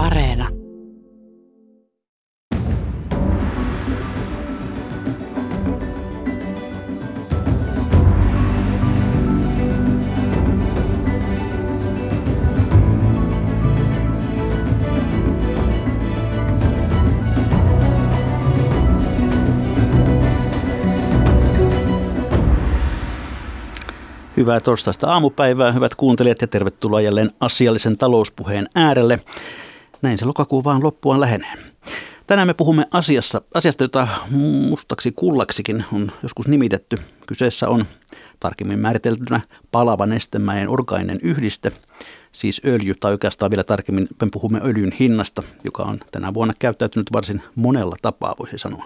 Areena. Hyvää torstaista aamupäivää, hyvät kuuntelijat ja tervetuloa jälleen asiallisen talouspuheen äärelle. Näin se lokakuu vaan loppuaan lähenee. Tänään me puhumme asiassa, asiasta, jota mustaksi kullaksikin on joskus nimitetty. Kyseessä on tarkemmin määriteltynä palava nestemäen orgainen yhdiste, siis öljy, tai oikeastaan vielä tarkemmin me puhumme öljyn hinnasta, joka on tänä vuonna käyttäytynyt varsin monella tapaa, voisi sanoa.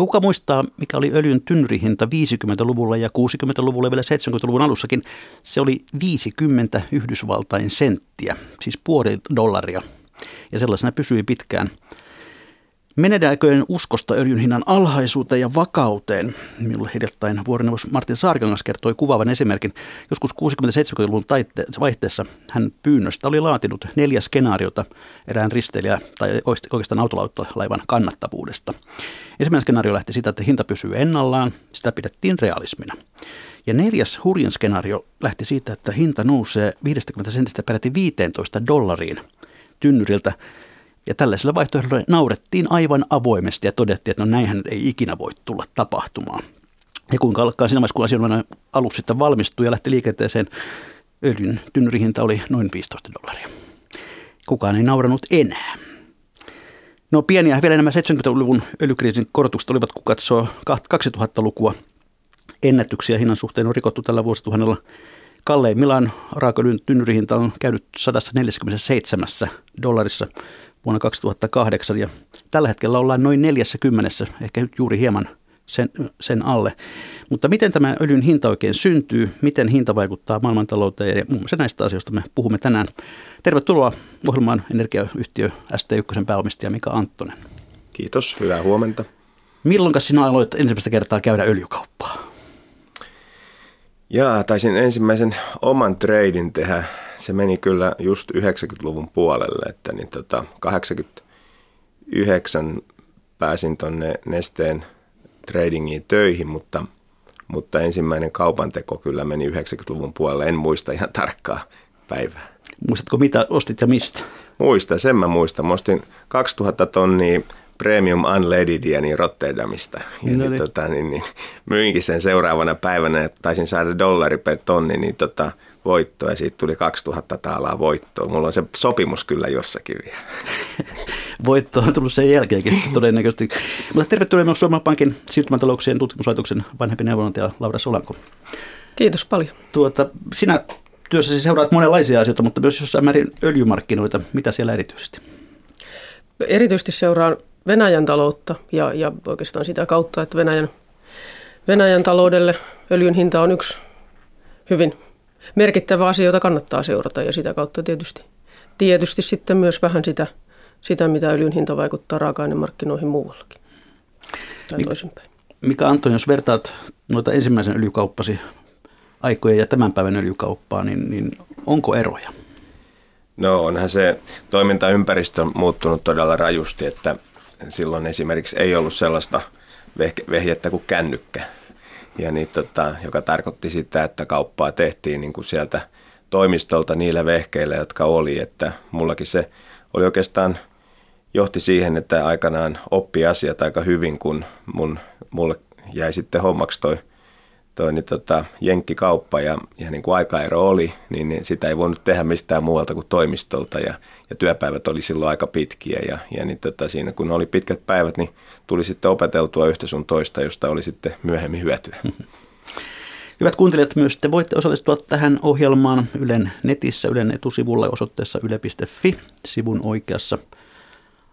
Mutta kuka muistaa, mikä oli öljyn tynnyrihinta 50-luvulla ja 60-luvulla ja vielä 70-luvun alussakin? Se oli 50 Yhdysvaltain senttiä, siis puoli dollaria. Ja sellaisena pysyi pitkään. Menedääköön uskosta öljyn hinnan alhaisuuteen ja vakauteen? Minulle hiljattain vuorineuvos Martin Saarkangas kertoi kuvaavan esimerkin. Joskus 60-70-luvun vaihteessa hän pyynnöstä oli laatinut neljä skenaariota erään risteilijä tai oikeastaan autolaivan kannattavuudesta. Ensimmäinen skenaario lähti siitä, että hinta pysyy ennallaan, sitä pidettiin realismina. Ja neljäs hurjan skenaario lähti siitä, että hinta nousee 50 sentistä peräti 15 dollariin tynnyriltä. Ja tällaisella vaihtoehdolla naurettiin aivan avoimesti ja todettiin, että no näinhän ei ikinä voi tulla tapahtumaan. Ja kuinka alkaa siinä vaiheessa, kun asianomainen alus sitten valmistui ja lähti liikenteeseen, öljyn tynnyrihinta oli noin 15 dollaria. Kukaan ei nauranut enää. No pieniä vielä nämä 70-luvun öljykriisin korotukset olivat, kun katsoo 2000-lukua. Ennätyksiä hinnan suhteen on rikottu tällä vuosituhannella. Kalleimmillaan raakaöljyn tynnyrihinta on käynyt 147 dollarissa vuonna 2008 ja tällä hetkellä ollaan noin 40, ehkä juuri hieman sen, sen alle. Mutta miten tämä öljyn hinta oikein syntyy, miten hinta vaikuttaa maailmantalouteen ja muun muassa näistä asioista me puhumme tänään. Tervetuloa ohjelmaan energiayhtiö ST1 pääomistaja Mika Anttonen. Kiitos, hyvää huomenta. Milloin sinä aloit ensimmäistä kertaa käydä öljykauppaa? Jaa, taisin ensimmäisen oman treidin tehdä. Se meni kyllä just 90-luvun puolelle, että niin tota, 89 pääsin tonne Nesteen tradingiin töihin, mutta, mutta ensimmäinen kaupanteko kyllä meni 90-luvun puolelle. En muista ihan tarkkaa päivää. Muistatko mitä ostit ja mistä? Muista, sen mä muistan. Mä ostin 2000 tonnia Premium Unleadedia niin Rotterdamista. Ja no niin. Niin, tota, niin, niin, myinkin sen seuraavana päivänä, että taisin saada dollari per tonni, niin tota, voittoa ja siitä tuli 2000 taalaa voittoa. Mulla on se sopimus kyllä jossakin vielä. Voitto on tullut sen jälkeenkin todennäköisesti. Mutta tervetuloa myös Suomen Pankin siirtymätalouksien tutkimuslaitoksen vanhempi neuvonantaja Laura Solanko. Kiitos paljon. Tuota, sinä työssäsi seuraat monenlaisia asioita, mutta myös jossain määrin öljymarkkinoita. Mitä siellä erityisesti? Erityisesti seuraan Venäjän taloutta ja, ja oikeastaan sitä kautta, että Venäjän, Venäjän taloudelle öljyn hinta on yksi hyvin merkittävä asia, jota kannattaa seurata ja sitä kautta tietysti, tietysti sitten myös vähän sitä, sitä, mitä öljyn hinta vaikuttaa raaka-ainemarkkinoihin muuallakin. Tai toisinpäin. Mika Antoni, jos vertaat noita ensimmäisen öljykauppasi aikoja ja tämän päivän öljykauppaa, niin, niin onko eroja? No onhan se toimintaympäristö muuttunut todella rajusti, että silloin esimerkiksi ei ollut sellaista vehjettä kuin kännykkä, ja niin, tota, joka tarkoitti sitä, että kauppaa tehtiin niin kuin sieltä toimistolta niillä vehkeillä, jotka oli, että mullakin se oli oikeastaan johti siihen, että aikanaan oppi asiat aika hyvin, kun mun, mulle jäi sitten hommaksi toi toi niin tota, jenkkikauppa ja, ja niin kuin aikaero oli, niin, niin sitä ei voinut tehdä mistään muualta kuin toimistolta ja, ja työpäivät oli silloin aika pitkiä ja, ja niin tota, siinä kun oli pitkät päivät, niin tuli sitten opeteltua yhtä sun toista, josta oli sitten myöhemmin hyötyä. Hyvät kuuntelijat, myös te voitte osallistua tähän ohjelmaan Ylen netissä, Ylen etusivulla osoitteessa yle.fi. Sivun oikeassa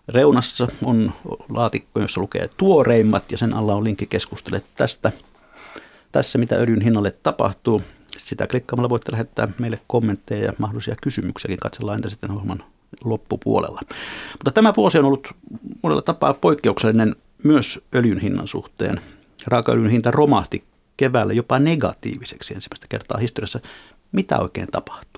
reunassa on laatikko, jossa lukee tuoreimmat ja sen alla on linkki keskustele tästä – tässä, mitä öljyn hinnalle tapahtuu. Sitä klikkaamalla voitte lähettää meille kommentteja ja mahdollisia kysymyksiäkin. Katsellaan entä sitten ohjelman loppupuolella. Mutta tämä vuosi on ollut monella tapaa poikkeuksellinen myös öljyn hinnan suhteen. Raakaöljyn hinta romahti keväällä jopa negatiiviseksi ensimmäistä kertaa historiassa. Mitä oikein tapahtui?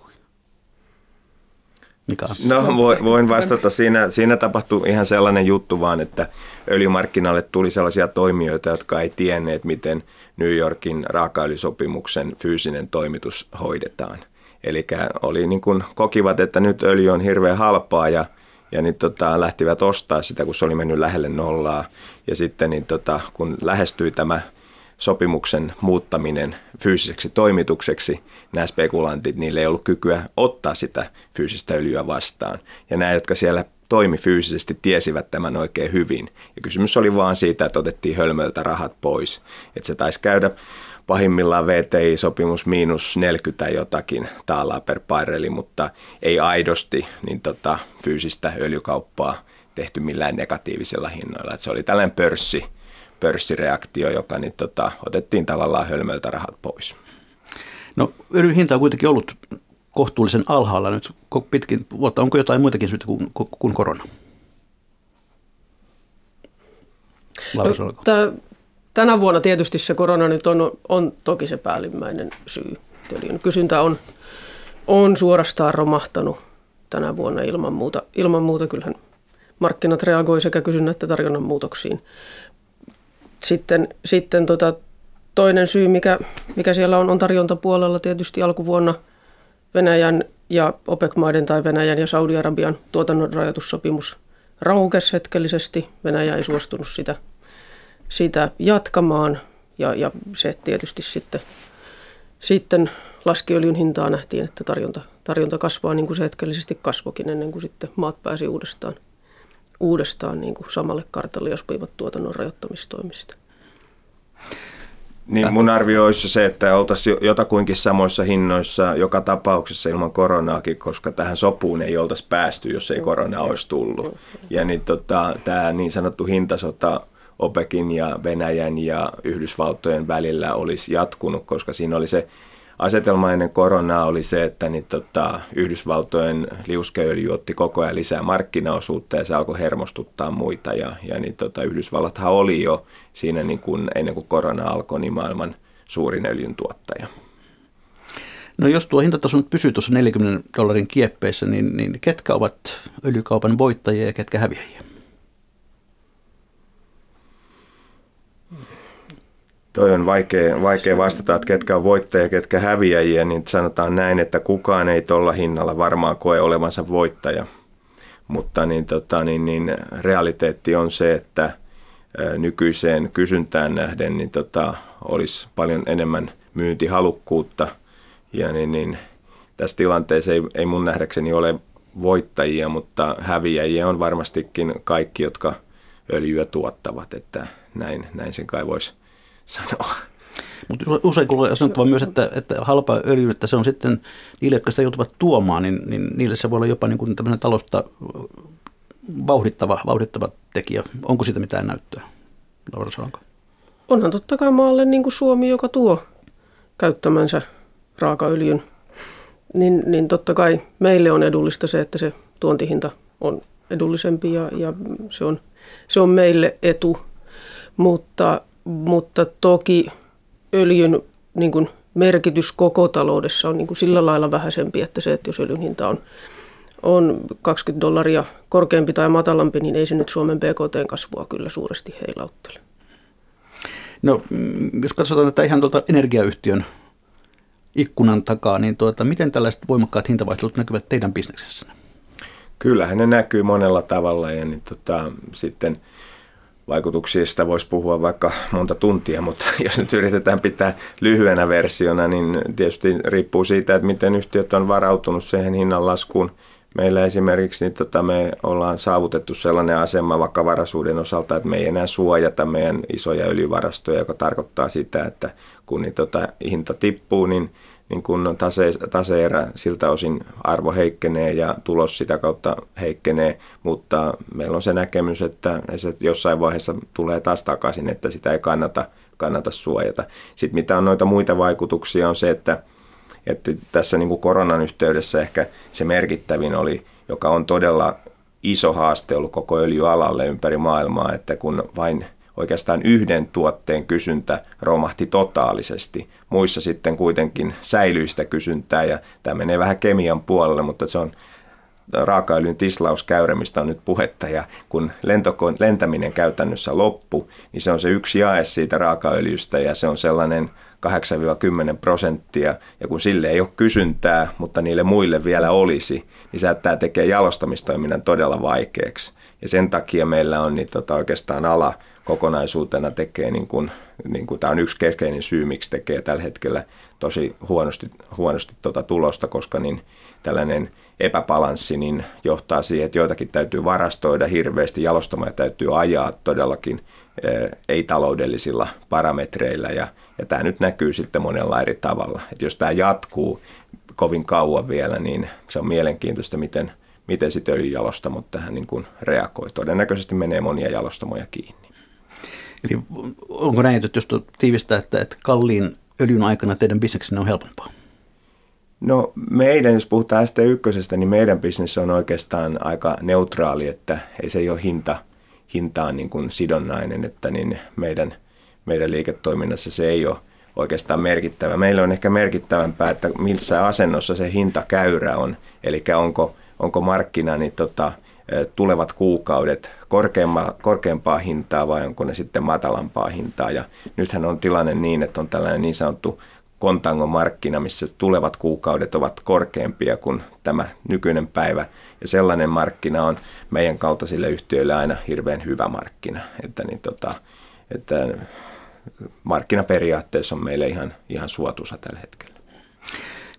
Mikä No voin vastata. Siinä, siinä tapahtui ihan sellainen juttu vaan, että öljymarkkinalle tuli sellaisia toimijoita, jotka ei tienneet, miten New Yorkin raakaöljysopimuksen fyysinen toimitus hoidetaan. Eli oli niin kuin, kokivat, että nyt öljy on hirveän halpaa ja, ja niin tota, lähtivät ostaa sitä, kun se oli mennyt lähelle nollaa. Ja sitten niin tota, kun lähestyi tämä sopimuksen muuttaminen fyysiseksi toimitukseksi, nämä spekulantit, niille ei ollut kykyä ottaa sitä fyysistä öljyä vastaan. Ja nämä, jotka siellä toimi fyysisesti, tiesivät tämän oikein hyvin. Ja kysymys oli vaan siitä, että otettiin hölmöltä rahat pois. Että se taisi käydä pahimmillaan VTI-sopimus miinus 40 jotakin taalaa per barreli, mutta ei aidosti niin tota, fyysistä öljykauppaa tehty millään negatiivisilla hinnoilla. Et se oli tällainen pörssi, pörssireaktio, joka niin tota, otettiin tavallaan hölmöltä rahat pois. No öljyn hinta on kuitenkin ollut kohtuullisen alhaalla nyt pitkin vuotta. Onko jotain muitakin syitä kuin, kuin korona? no, tänä vuonna tietysti se korona nyt on, on toki se päällimmäinen syy. Öljyn kysyntä on, on suorastaan romahtanut tänä vuonna ilman muuta. Ilman muuta kyllähän markkinat reagoi sekä kysynnän että tarjonnan muutoksiin. Sitten, sitten tota, toinen syy, mikä, mikä siellä on, on tarjontapuolella tietysti alkuvuonna Venäjän ja OPEC-maiden tai Venäjän ja Saudi-Arabian tuotannon rajoitussopimus raukesi hetkellisesti. Venäjä ei suostunut sitä, sitä jatkamaan ja, ja se tietysti sitten, sitten laski öljyn hintaa, nähtiin, että tarjonta, tarjonta kasvaa niin kuin se hetkellisesti kasvokin ennen kuin sitten maat pääsi uudestaan – uudestaan niin kuin samalle kartalle, jos sopivat tuotannon rajoittamistoimista. Niin mun arvio olisi se, että oltaisiin jotakuinkin samoissa hinnoissa joka tapauksessa ilman koronaakin, koska tähän sopuun ei oltaisi päästy, jos ei korona olisi tullut. Ja niin tota, tämä niin sanottu hintasota OPEKin ja Venäjän ja Yhdysvaltojen välillä olisi jatkunut, koska siinä oli se asetelma ennen koronaa oli se, että niin tota, Yhdysvaltojen liuskeöljy otti koko ajan lisää markkinaosuutta ja se alkoi hermostuttaa muita. Ja, ja niin tota, Yhdysvallathan oli jo siinä niin kuin, ennen kuin korona alkoi niin maailman suurin öljyn tuottaja. No jos tuo hintataso nyt pysyy tuossa 40 dollarin kieppeissä, niin, niin ketkä ovat öljykaupan voittajia ja ketkä häviäjiä? Toi on vaikea, vaikea vastata, että ketkä on voittajia ja ketkä häviäjiä, niin sanotaan näin, että kukaan ei tuolla hinnalla varmaan koe olevansa voittaja. Mutta niin, tota, niin, niin, realiteetti on se, että nykyiseen kysyntään nähden niin tota, olisi paljon enemmän myyntihalukkuutta. Ja niin, niin, tässä tilanteessa ei, ei mun nähdäkseni ole voittajia, mutta häviäjiä on varmastikin kaikki, jotka öljyä tuottavat, että näin, näin sen kai voisi sanoa. Mutta usein kuulee sanottava myös, että, että halpa öljy, että se on sitten niille, jotka sitä joutuvat tuomaan, niin, niin niille se voi olla jopa niin kuin tämmöinen talousta vauhdittava, vauhdittava tekijä. Onko siitä mitään näyttöä, Laura Solanko? Onhan totta kai maalle niin kuin Suomi, joka tuo käyttämänsä raakaöljyn, niin, niin totta kai meille on edullista se, että se tuontihinta on edullisempi ja, ja se, on, se on meille etu. Mutta mutta toki öljyn niin kuin merkitys koko taloudessa on niin kuin sillä lailla vähäisempi, että se, että jos öljyn hinta on, on 20 dollaria korkeampi tai matalampi, niin ei se nyt Suomen BKT-kasvua kyllä suuresti heilauttele. No, mm, jos katsotaan tätä ihan tuota energiayhtiön ikkunan takaa, niin tuota, miten tällaiset voimakkaat hintavaihtelut näkyvät teidän bisneksessänne? Kyllähän ne näkyy monella tavalla ja niin tota, sitten – vaikutuksista voisi puhua vaikka monta tuntia, mutta jos nyt yritetään pitää lyhyenä versiona, niin tietysti riippuu siitä, että miten yhtiöt on varautunut siihen hinnanlaskuun. Meillä esimerkiksi niin tota, me ollaan saavutettu sellainen asema vakavaraisuuden osalta, että me ei enää suojata meidän isoja öljyvarastoja, joka tarkoittaa sitä, että kun niin tota, hinta tippuu, niin niin kun tase, taseerä siltä osin arvo heikkenee ja tulos sitä kautta heikkenee, mutta meillä on se näkemys, että se jossain vaiheessa tulee taas takaisin, että sitä ei kannata, kannata suojata. Sitten mitä on noita muita vaikutuksia on se, että, että tässä niin kuin koronan yhteydessä ehkä se merkittävin oli, joka on todella iso haaste ollut koko öljyalalle ympäri maailmaa, että kun vain – oikeastaan yhden tuotteen kysyntä romahti totaalisesti. Muissa sitten kuitenkin säilyistä kysyntää ja tämä menee vähän kemian puolelle, mutta se on raakaöljyn tislauskäyrä, on nyt puhetta, ja kun lentokon, lentäminen käytännössä loppu, niin se on se yksi jae siitä raakaöljystä, ja se on sellainen 8-10 prosenttia, ja kun sille ei ole kysyntää, mutta niille muille vielä olisi, niin se tämä tekee jalostamistoiminnan todella vaikeaksi. Ja sen takia meillä on niin tota, oikeastaan ala kokonaisuutena tekee, niin kuin, niin kuin, tämä on yksi keskeinen syy, miksi tekee tällä hetkellä tosi huonosti, huonosti tuota tulosta, koska niin tällainen epäbalanssi niin johtaa siihen, että joitakin täytyy varastoida hirveästi, jalostamoja täytyy ajaa todellakin ei-taloudellisilla parametreillä ja, ja tämä nyt näkyy sitten monella eri tavalla. Että jos tämä jatkuu kovin kauan vielä, niin se on mielenkiintoista, miten, miten sitten öljyjalostamot tähän niin kuin reagoi. Todennäköisesti menee monia jalostamoja kiinni. Eli onko näin, että jos tiivistää, että, että kalliin öljyn aikana teidän bisneksenne on helpompaa? No meidän, jos puhutaan ST1, niin meidän bisnes on oikeastaan aika neutraali, että ei se ole hinta, hintaan niin kuin sidonnainen, että niin meidän, meidän liiketoiminnassa se ei ole oikeastaan merkittävä. Meillä on ehkä merkittävämpää, että missä asennossa se hintakäyrä on, eli onko, onko markkina niin tota, tulevat kuukaudet korkeampaa hintaa vai onko ne sitten matalampaa hintaa. Ja nythän on tilanne niin, että on tällainen niin sanottu kontangon markkina, missä tulevat kuukaudet ovat korkeampia kuin tämä nykyinen päivä. Ja sellainen markkina on meidän kaltaisille yhtiöille aina hirveän hyvä markkina. Että, niin tota, että markkinaperiaatteessa on meille ihan, ihan suotuisa tällä hetkellä.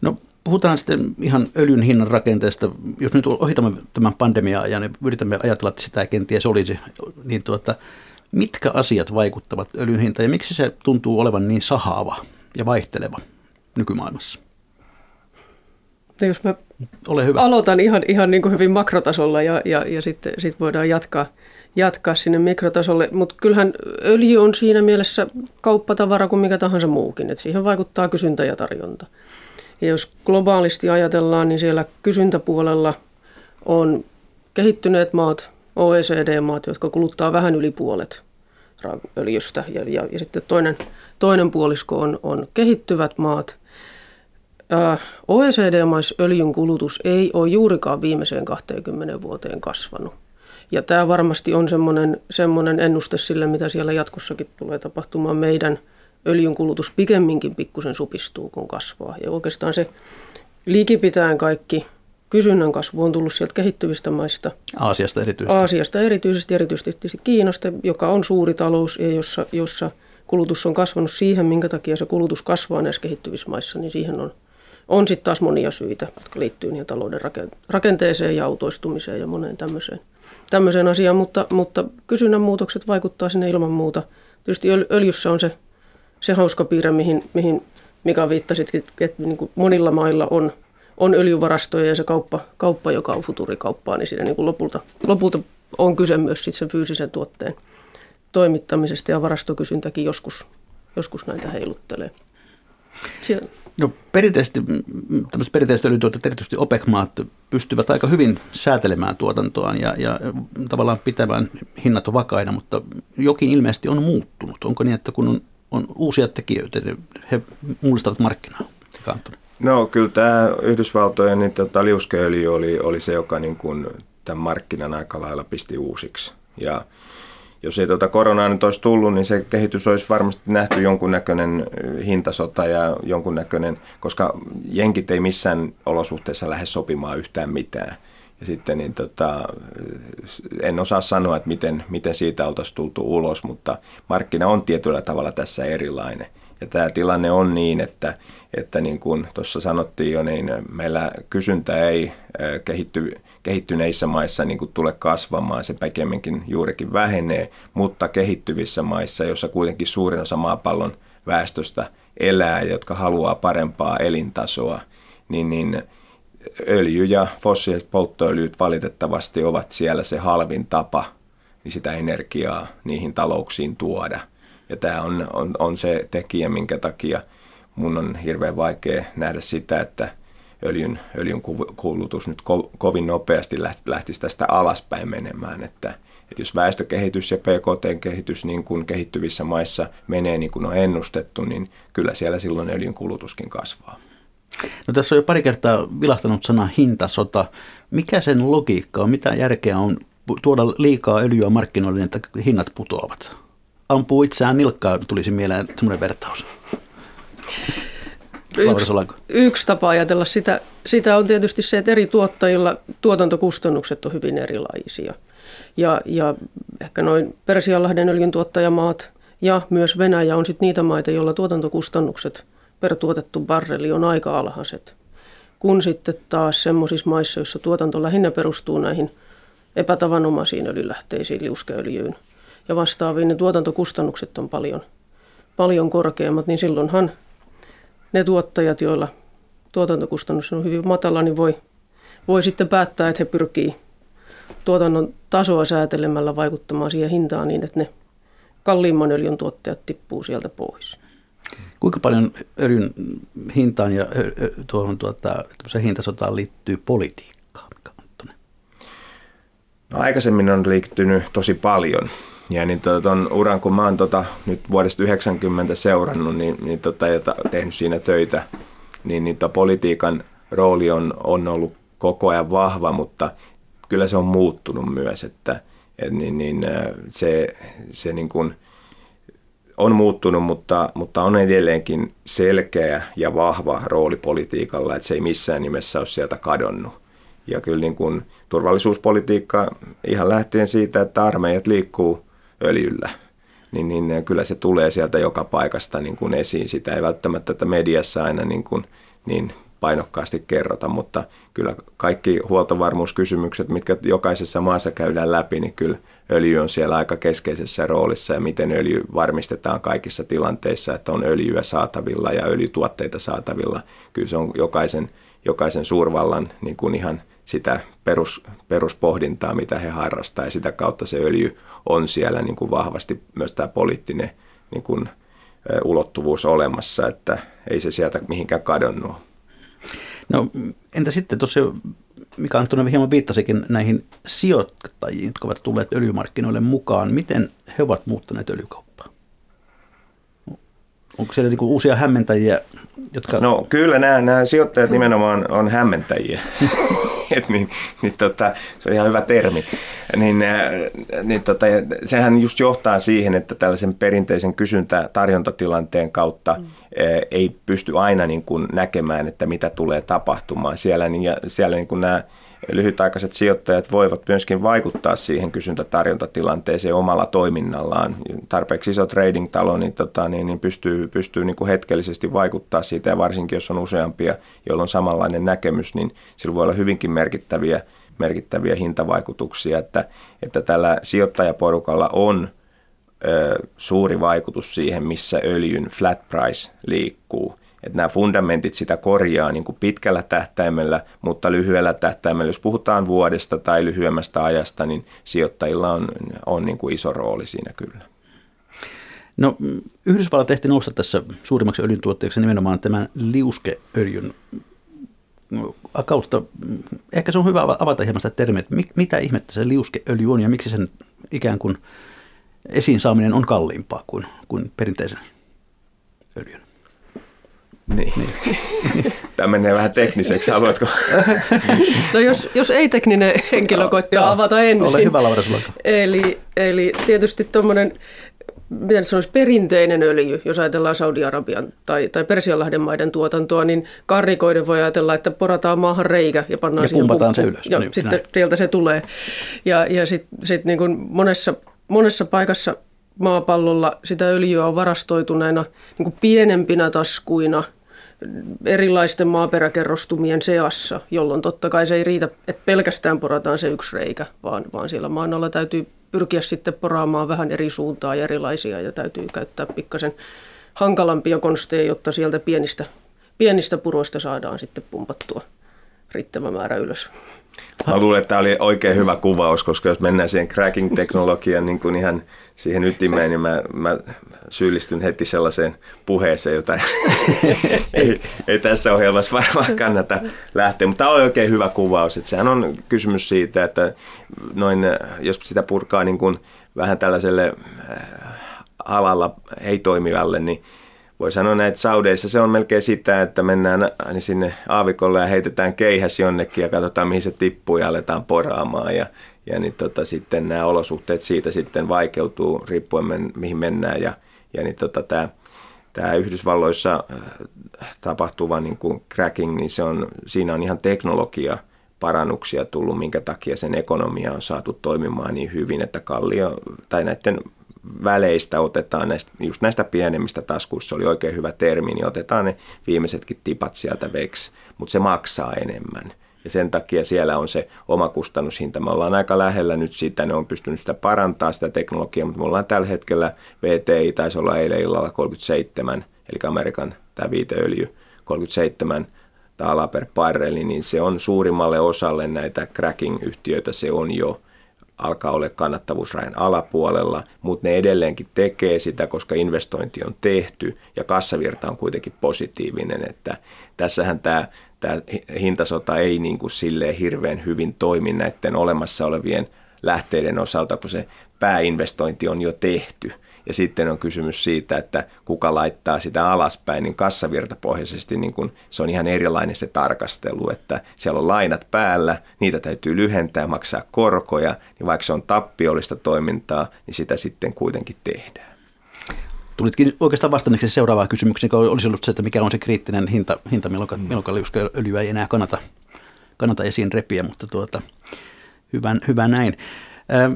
No puhutaan sitten ihan öljyn hinnan rakenteesta. Jos nyt ohitamme tämän pandemiaa ja niin yritämme ajatella, että sitä ei kenties olisi, niin tuota, mitkä asiat vaikuttavat öljyn hintaan ja miksi se tuntuu olevan niin sahaava ja vaihteleva nykymaailmassa? No jos mä Ole hyvä. aloitan ihan, ihan niin kuin hyvin makrotasolla ja, ja, ja sitten sit voidaan jatkaa, jatkaa sinne mikrotasolle. Mutta kyllähän öljy on siinä mielessä kauppatavara kuin mikä tahansa muukin, että siihen vaikuttaa kysyntä ja tarjonta. Ja jos globaalisti ajatellaan, niin siellä kysyntäpuolella on kehittyneet maat, OECD-maat, jotka kuluttaa vähän yli puolet öljystä. Ja, ja, ja sitten toinen, toinen puolisko on, on kehittyvät maat. OECD-maissa öljyn kulutus ei ole juurikaan viimeiseen 20 vuoteen kasvanut. Ja tämä varmasti on semmoinen, semmoinen ennuste sille, mitä siellä jatkossakin tulee tapahtumaan meidän – öljyn kulutus pikemminkin pikkusen supistuu, kun kasvaa. Ja oikeastaan se liikipitään kaikki kysynnän kasvu on tullut sieltä kehittyvistä maista. Aasiasta erityisesti. Aasiasta erityisesti, erityisesti Kiinasta, joka on suuri talous ja jossa, jossa kulutus on kasvanut siihen, minkä takia se kulutus kasvaa näissä kehittyvissä maissa, niin siihen on, on sitten taas monia syitä, jotka liittyy niiden talouden rakenteeseen ja autoistumiseen ja moneen tämmöiseen, tämmöiseen asiaan, mutta, mutta kysynnän muutokset vaikuttaa sinne ilman muuta. Tietysti öljyssä on se se hauska piirre, mihin, mihin Mika viittasit, että niin kuin monilla mailla on, on öljyvarastoja ja se kauppa, kauppa joka on futurikauppaa, niin siinä niin kuin lopulta, lopulta on kyse myös sit sen fyysisen tuotteen toimittamisesta ja varastokysyntäkin joskus, joskus näitä heiluttelee. Siellä. No perinteisesti, tämmöiset perinteiset öljytuotteet, erityisesti OPEC-maat, pystyvät aika hyvin säätelemään tuotantoaan ja, ja tavallaan pitämään hinnat vakaina, mutta jokin ilmeisesti on muuttunut. Onko niin, että kun on on uusia tekijöitä, he mullistavat markkinaa. No kyllä tämä Yhdysvaltojen niin tota, liuskeöljy oli, oli se, joka niin kuin tämän markkinan aika lailla pisti uusiksi. Ja jos ei tuota koronaa nyt olisi tullut, niin se kehitys olisi varmasti nähty jonkunnäköinen hintasota ja jonkunnäköinen, koska jenkit ei missään olosuhteessa lähde sopimaan yhtään mitään. Ja sitten niin tota, en osaa sanoa, että miten, miten siitä oltaisiin tultu ulos, mutta markkina on tietyllä tavalla tässä erilainen. Ja tämä tilanne on niin, että, että niin kuin tuossa sanottiin jo, niin meillä kysyntä ei kehitty, kehittyneissä maissa niin kuin tule kasvamaan, se pikemminkin juurikin vähenee, mutta kehittyvissä maissa, jossa kuitenkin suurin osa maapallon väestöstä elää, jotka haluaa parempaa elintasoa, niin, niin öljy ja fossiiliset polttoöljyt valitettavasti ovat siellä se halvin tapa niin sitä energiaa niihin talouksiin tuoda. Ja tämä on, on, on se tekijä, minkä takia mun on hirveän vaikea nähdä sitä, että öljyn, öljyn kulutus nyt ko, kovin nopeasti lähtisi tästä alaspäin menemään. Että, että jos väestökehitys ja PKT-kehitys niin kuin kehittyvissä maissa menee niin kuin on ennustettu, niin kyllä siellä silloin öljyn kulutuskin kasvaa. No tässä on jo pari kertaa vilahtanut sana hintasota. Mikä sen logiikka on? Mitä järkeä on tuoda liikaa öljyä markkinoille, että hinnat putoavat? Ampuu itseään nilkkaa, tulisi mieleen semmoinen vertaus. Yksi, yksi tapa ajatella sitä, sitä on tietysti se, että eri tuottajilla tuotantokustannukset on hyvin erilaisia. Ja, ja ehkä noin Persianlahden öljyn tuottajamaat ja myös Venäjä on sitten niitä maita, joilla tuotantokustannukset per tuotettu barreli on aika alhaiset. Kun sitten taas semmoisissa maissa, joissa tuotanto lähinnä perustuu näihin epätavanomaisiin öljylähteisiin, liuskeöljyyn ja vastaaviin, ne tuotantokustannukset on paljon, paljon korkeammat, niin silloinhan ne tuottajat, joilla tuotantokustannus on hyvin matala, niin voi, voi sitten päättää, että he pyrkii tuotannon tasoa säätelemällä vaikuttamaan siihen hintaan niin, että ne kalliimman öljyn tuottajat tippuu sieltä pois. Kuinka paljon öljyn hintaan ja tuohon tuota, hintasotaan liittyy politiikkaa, No aikaisemmin on liittynyt tosi paljon. Ja niin tuon uran, kun mä oon tota, nyt vuodesta 90 seurannut niin, niin tota, ja tehnyt siinä töitä, niin, niin politiikan rooli on, on ollut koko ajan vahva, mutta kyllä se on muuttunut myös, että et niin, niin, se, se niin kuin on muuttunut, mutta, mutta on edelleenkin selkeä ja vahva rooli politiikalla, että se ei missään nimessä ole sieltä kadonnut. Ja kyllä niin kuin turvallisuuspolitiikka ihan lähtien siitä, että armeijat liikkuu öljyllä, niin, niin kyllä se tulee sieltä joka paikasta niin kuin esiin. Sitä ei välttämättä että mediassa aina niin, kuin, niin painokkaasti kerrota, mutta kyllä kaikki huoltovarmuuskysymykset, mitkä jokaisessa maassa käydään läpi, niin kyllä öljy on siellä aika keskeisessä roolissa ja miten öljy varmistetaan kaikissa tilanteissa, että on öljyä saatavilla ja öljytuotteita saatavilla. Kyllä se on jokaisen, jokaisen suurvallan niin kuin ihan sitä perus, peruspohdintaa, mitä he harrastaa ja sitä kautta se öljy on siellä niin kuin vahvasti myös tämä poliittinen niin kuin, ulottuvuus olemassa, että ei se sieltä mihinkään kadonnut. No entä sitten tuossa Mika Anttonen hieman viittasikin näihin sijoittajiin, jotka ovat tulleet öljymarkkinoille mukaan. Miten he ovat muuttaneet öljykauppaa? Onko siellä niin uusia hämmentäjiä, jotka... No kyllä nämä, nämä sijoittajat nimenomaan on hämmentäjiä. Et niin, niin tota, se on ihan hyvä termi. Niin, äh, niin tota, sehän just johtaa siihen, että tällaisen perinteisen kysyntä-tarjontatilanteen kautta mm. Äh, ei pysty aina niin kuin näkemään, että mitä tulee tapahtumaan. Siellä, niin, ja, siellä niin kuin nämä lyhytaikaiset sijoittajat voivat myöskin vaikuttaa siihen kysyntätarjontatilanteeseen omalla toiminnallaan. Tarpeeksi iso trading-talo niin, tota, niin, niin pystyy, pystyy niin kuin hetkellisesti vaikuttaa siitä. Ja varsinkin jos on useampia, joilla on samanlainen näkemys, niin sillä voi olla hyvinkin merkittäviä, merkittäviä hintavaikutuksia, että, että tällä sijoittajaporukalla on ö, suuri vaikutus siihen, missä öljyn flat price liikkuu – että nämä fundamentit sitä korjaa niin kuin pitkällä tähtäimellä, mutta lyhyellä tähtäimellä, jos puhutaan vuodesta tai lyhyemmästä ajasta, niin sijoittajilla on, on niin kuin iso rooli siinä kyllä. No, Yhdysvallat tehtiin nousta tässä suurimmaksi öljyntuottajaksi nimenomaan tämän liuskeöljyn kautta. Ehkä se on hyvä avata hieman sitä termiä, että mitä ihmettä se liuskeöljy on ja miksi sen ikään kuin esiin saaminen on kalliimpaa kuin, kuin perinteisen öljyn. Niin. niin. Tämä menee vähän tekniseksi, haluatko? No jos, jos ei-tekninen henkilö koittaa Joo, avata ensin. Ole hyvä Laura Eli, eli tietysti tuommoinen miten sanoisi, perinteinen öljy, jos ajatellaan Saudi-Arabian tai, tai Persianlahden maiden tuotantoa, niin karrikoiden voi ajatella, että porataan maahan reikä ja pannaan ja siihen pump- se ylös. Ja niin, sitten näin. sieltä se tulee. Ja, ja sitten sit niin kuin monessa, monessa paikassa maapallolla sitä öljyä on varastoituneena niin kuin pienempinä taskuina – erilaisten maaperäkerrostumien seassa, jolloin totta kai se ei riitä, että pelkästään porataan se yksi reikä, vaan, vaan siellä maan alla täytyy pyrkiä sitten poraamaan vähän eri suuntaa ja erilaisia ja täytyy käyttää pikkasen hankalampia konsteja, jotta sieltä pienistä, pienistä puroista saadaan sitten pumpattua riittävä määrä ylös. Mä luulen, että tämä oli oikein hyvä kuvaus, koska jos mennään siihen cracking-teknologian niin kuin ihan siihen ytimeen, niin mä, mä syyllistyn heti sellaiseen puheeseen, jota ei, ei tässä ohjelmassa varmaan kannata lähteä. Mutta tämä on oikein hyvä kuvaus. Että sehän on kysymys siitä, että noin, jos sitä purkaa niin kuin vähän tällaiselle äh, alalla ei toimivalle, niin voi sanoa näin, että Saudeissa se on melkein sitä, että mennään aina sinne aavikolle ja heitetään keihäs jonnekin ja katsotaan mihin se tippuu ja aletaan poraamaan ja, ja niin tota, sitten nämä olosuhteet siitä sitten vaikeutuu riippuen men, mihin mennään ja, ja niin tota, tämä tämä Yhdysvalloissa äh, tapahtuva niin kuin cracking, niin se on, siinä on ihan teknologia parannuksia tullut, minkä takia sen ekonomia on saatu toimimaan niin hyvin, että kallio tai näiden väleistä otetaan näistä, just näistä pienemmistä taskuissa, oli oikein hyvä termi, niin otetaan ne viimeisetkin tipat sieltä veksi, mutta se maksaa enemmän. Ja sen takia siellä on se oma kustannushinta. Me ollaan aika lähellä nyt sitä, ne on pystynyt sitä parantaa sitä teknologiaa, mutta me ollaan tällä hetkellä, VTI taisi olla eilen illalla 37, eli Amerikan tämä viiteöljy 37 taalaa per barreli, niin se on suurimmalle osalle näitä cracking-yhtiöitä, se on jo alkaa olla kannattavuusrajan alapuolella, mutta ne edelleenkin tekee sitä, koska investointi on tehty ja kassavirta on kuitenkin positiivinen, että tässähän tämä, tämä hintasota ei niin kuin silleen hirveän hyvin toimi näiden olemassa olevien lähteiden osalta, kun se pääinvestointi on jo tehty – ja sitten on kysymys siitä, että kuka laittaa sitä alaspäin, niin kassavirtapohjaisesti niin kun se on ihan erilainen se tarkastelu, että siellä on lainat päällä, niitä täytyy lyhentää, maksaa korkoja, niin vaikka se on tappiollista toimintaa, niin sitä sitten kuitenkin tehdään. Tulitkin oikeastaan vastanneeksi seuraavaan kysymykseen, joka olisi ollut se, että mikä on se kriittinen hinta, hinta milloin, milloin öljyä ei enää kannata, kannata esiin repiä, mutta tuota, hyvä, hyvä näin. Ähm,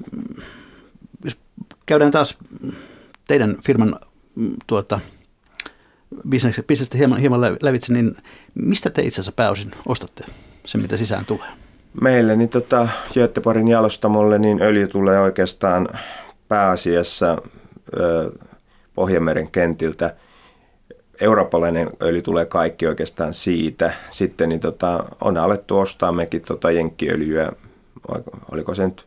jos käydään taas teidän firman mm, tuota, bisnestä hieman, hieman lävitse, niin mistä te itse asiassa pääosin ostatte sen, mitä sisään tulee? Meille niin tota, Göteborgin jalostamolle niin öljy tulee oikeastaan pääasiassa ö, Pohjanmeren kentiltä. Eurooppalainen öljy tulee kaikki oikeastaan siitä. Sitten niin tota, on alettu ostaa mekin tota jenkkiöljyä, oliko se nyt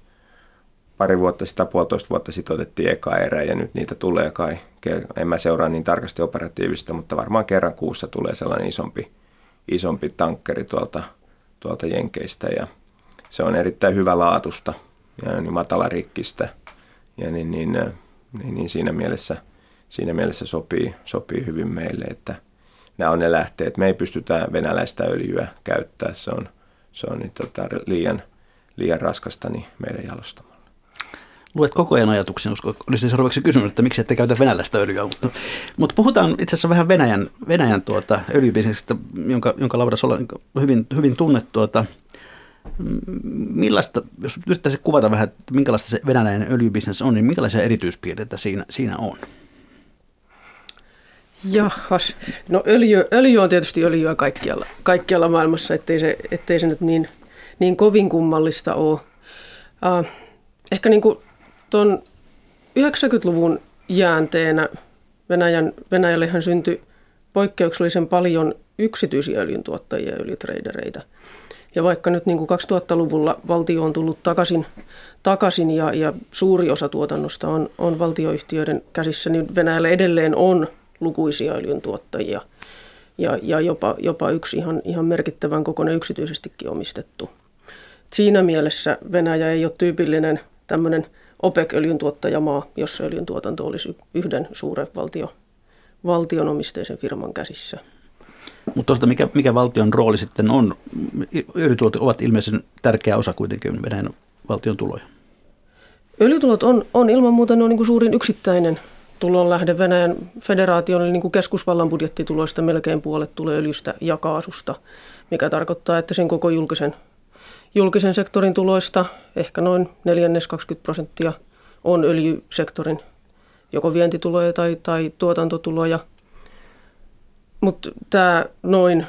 pari vuotta sitä, puolitoista vuotta sitten otettiin eka erä ja nyt niitä tulee kai. En mä seuraa niin tarkasti operatiivista, mutta varmaan kerran kuussa tulee sellainen isompi, isompi tankkeri tuolta, tuolta Jenkeistä ja se on erittäin hyvä laatusta ja niin matala rikkistä ja niin, niin, niin, niin siinä, mielessä, siinä mielessä sopii, sopii hyvin meille, että nämä on ne lähteet. Me ei pystytä venäläistä öljyä käyttää, se on, se on niin, tota, liian, liian raskasta niin meidän jalostamaan luet koko ajan ajatuksia, koska olisin seuraavaksi kysynyt, että miksi ette käytä venäläistä öljyä. Mutta, mutta puhutaan itse asiassa vähän Venäjän, Venäjän tuota, öljybisneksestä, jonka, jonka Laudas on hyvin, hyvin tunnettu. Tuota, millaista, jos yrittäisi kuvata vähän, että minkälaista se venäläinen öljybisnes on, niin minkälaisia erityispiirteitä siinä, siinä on? Jahas. No öljy, öljy on tietysti öljyä kaikkialla, kaikkialla maailmassa, ettei se, ettei se nyt niin, niin kovin kummallista ole. Uh, ehkä niin kuin tuon 90-luvun jäänteenä Venäjän, Venäjällehän syntyi poikkeuksellisen paljon yksityisiä öljyntuottajia ja öljytreidereitä. Ja vaikka nyt niin kuin 2000-luvulla valtio on tullut takaisin, takaisin ja, ja suuri osa tuotannosta on, on valtioyhtiöiden käsissä, niin Venäjällä edelleen on lukuisia öljyntuottajia ja, ja jopa, jopa yksi ihan, ihan merkittävän kokoinen yksityisestikin omistettu. Siinä mielessä Venäjä ei ole tyypillinen tämmöinen – OPEC-öljyn tuottajamaa, jossa öljyn tuotanto olisi yhden suuren valtio, valtionomisteisen firman käsissä. Mutta tuosta mikä, mikä valtion rooli sitten on? Öljytuot ovat ilmeisen tärkeä osa kuitenkin Venäjän valtion tuloja. Öljytulot on, on ilman muuta ne on niin kuin suurin yksittäinen tulonlähde Venäjän federaation eli niin kuin keskusvallan budjettituloista melkein puolet tulee öljystä ja kaasusta, mikä tarkoittaa, että sen koko julkisen julkisen sektorin tuloista. Ehkä noin neljännes 20 prosenttia on öljysektorin joko vientituloja tai, tai tuotantotuloja. Mutta tämä noin,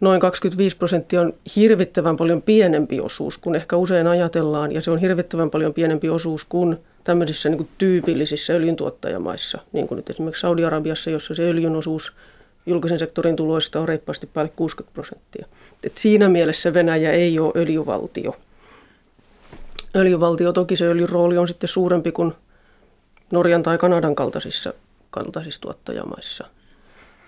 noin 25 prosenttia on hirvittävän paljon pienempi osuus kuin ehkä usein ajatellaan, ja se on hirvittävän paljon pienempi osuus kuin tämmöisissä niin kuin tyypillisissä öljyntuottajamaissa, niin kuin nyt esimerkiksi Saudi-Arabiassa, jossa se öljyn osuus julkisen sektorin tuloista on reippaasti päälle 60 prosenttia. Et siinä mielessä Venäjä ei ole öljyvaltio. Öljyvaltio, toki se öljyn rooli on sitten suurempi kuin Norjan tai Kanadan kaltaisissa, kaltaisissa tuottajamaissa.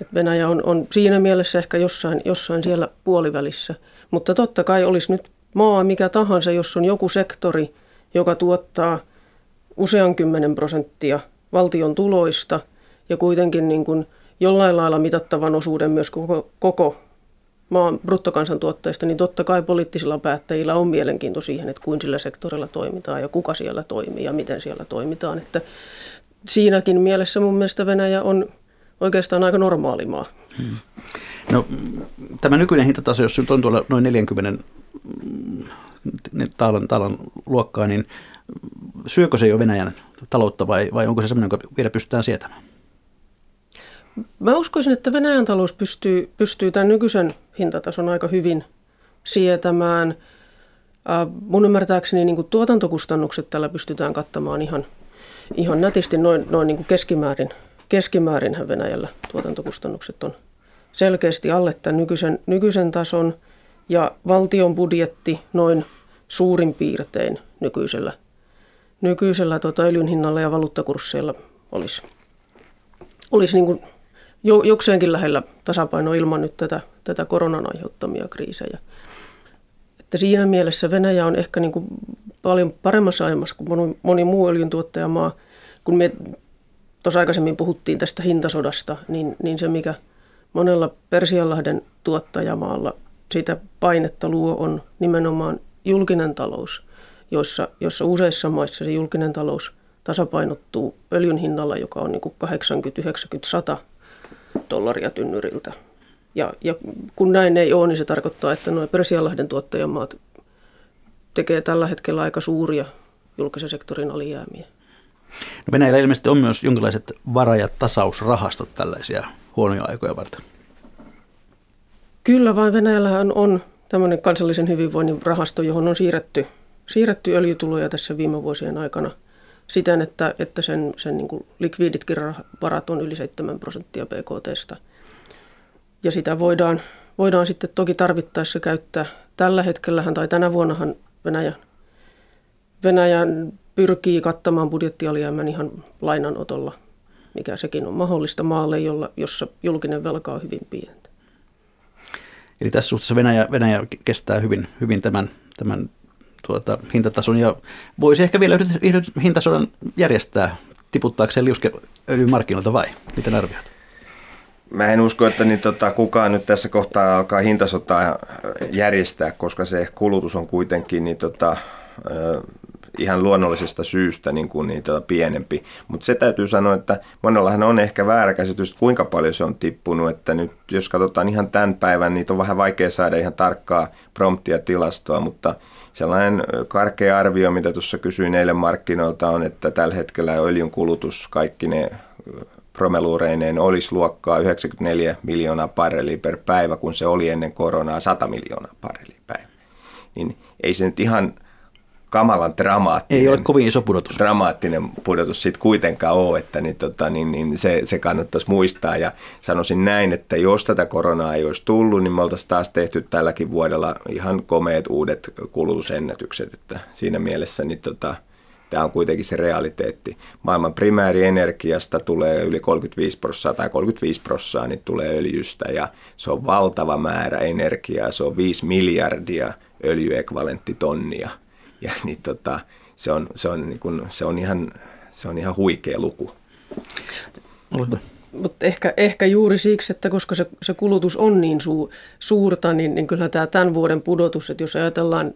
Et Venäjä on, on siinä mielessä ehkä jossain, jossain siellä puolivälissä. Mutta totta kai olisi nyt maa mikä tahansa, jos on joku sektori, joka tuottaa usean kymmenen prosenttia valtion tuloista ja kuitenkin niin kuin jollain lailla mitattavan osuuden myös koko, koko maan bruttokansantuotteesta, niin totta kai poliittisilla päättäjillä on mielenkiinto siihen, että kuin sillä sektorilla toimitaan ja kuka siellä toimii ja miten siellä toimitaan. Että siinäkin mielessä mun mielestä Venäjä on oikeastaan aika normaali maa. Hmm. No, tämä nykyinen hintataso, jos nyt on tuolla noin 40 taalan, taalan luokkaa, niin syökö se jo Venäjän taloutta vai, vai onko se sellainen, joka vielä pystytään sietämään? Mä uskoisin, että Venäjän talous pystyy, pystyy tämän nykyisen hintatason aika hyvin sietämään. Mun ymmärtääkseni niin kuin tuotantokustannukset tällä pystytään kattamaan ihan, ihan nätisti noin, noin niin kuin keskimäärin. Keskimäärinhän Venäjällä tuotantokustannukset on selkeästi alle tämän nykyisen, nykyisen tason ja valtion budjetti noin suurin piirtein nykyisellä, nykyisellä tota öljyn hinnalla ja valuuttakursseilla olisi, olisi niin kuin jo, jokseenkin lähellä tasapaino ilman nyt tätä, tätä koronan aiheuttamia kriisejä. Että siinä mielessä Venäjä on ehkä niin kuin paljon paremmassa asemassa kuin moni, moni muu öljyntuottajamaa. Kun me tuossa aikaisemmin puhuttiin tästä hintasodasta, niin, niin se mikä monella Persianlahden tuottajamaalla sitä painetta luo on nimenomaan julkinen talous, jossa, jossa useissa maissa se julkinen talous tasapainottuu öljyn hinnalla, joka on niin kuin 80, 90, 100 dollaria tynnyriltä. Ja, ja kun näin ei ole, niin se tarkoittaa, että nuo Persianlahden tuottajamaat tekee tällä hetkellä aika suuria julkisen sektorin alijäämiä. No Venäjällä ilmeisesti on myös jonkinlaiset vara- ja tasausrahastot tällaisia huonoja aikoja varten. Kyllä, vain Venäjällähän on tämmöinen kansallisen hyvinvoinnin rahasto, johon on siirretty, siirretty öljytuloja tässä viime vuosien aikana – siten, että, että sen, sen niin kuin likviiditkin varat on yli 7 prosenttia BKTstä. Ja sitä voidaan, voidaan sitten toki tarvittaessa käyttää. Tällä hetkellähän tai tänä vuonnahan Venäjä, Venäjä pyrkii kattamaan budjettialijäämän ihan lainanotolla, mikä sekin on mahdollista maalle, jolla, jossa julkinen velka on hyvin pientä. Eli tässä suhteessa Venäjä, Venäjä kestää hyvin, hyvin tämän, tämän tuota, hintatason ja voisi ehkä vielä yhden hintasodan järjestää tiputtaakseen liuskeöljyn markkinoilta vai? Miten arvioit? Mä en usko, että niin, tota, kukaan nyt tässä kohtaa alkaa hintasotaa järjestää, koska se kulutus on kuitenkin niin, tota, ihan luonnollisesta syystä niin kuin niitä pienempi. Mutta se täytyy sanoa, että monellahan on ehkä väärä käsitys, kuinka paljon se on tippunut. Että nyt jos katsotaan ihan tämän päivän, niin on vähän vaikea saada ihan tarkkaa promptia tilastoa, mutta sellainen karkea arvio, mitä tuossa kysyin eilen markkinoilta on, että tällä hetkellä öljyn kulutus kaikki ne promeluureineen olisi luokkaa 94 miljoonaa barrelia per päivä, kun se oli ennen koronaa 100 miljoonaa barrelia päivä. Niin ei se nyt ihan kamalan dramaattinen. Ei ole kovin iso pudotus. Dramaattinen pudotus sitten kuitenkaan ole, että niin, tota, niin, niin se, se kannattaisi muistaa. Ja sanoisin näin, että jos tätä koronaa ei olisi tullut, niin me oltaisiin taas tehty tälläkin vuodella ihan komeet uudet kulutusennätykset. Että siinä mielessä niin, tota, tämä on kuitenkin se realiteetti. Maailman primäärienergiasta tulee yli 35 prosenttia tai 35 prosenttia niin tulee öljystä ja se on valtava määrä energiaa. Se on 5 miljardia öljyekvalenttitonnia – ja niin tota, se, on, se, on, niin kun, se, on ihan, se on ihan huikea luku. Mutta ehkä, ehkä juuri siksi, että koska se, se kulutus on niin su, suurta, niin, niin kyllä tämä tämän vuoden pudotus, että jos ajatellaan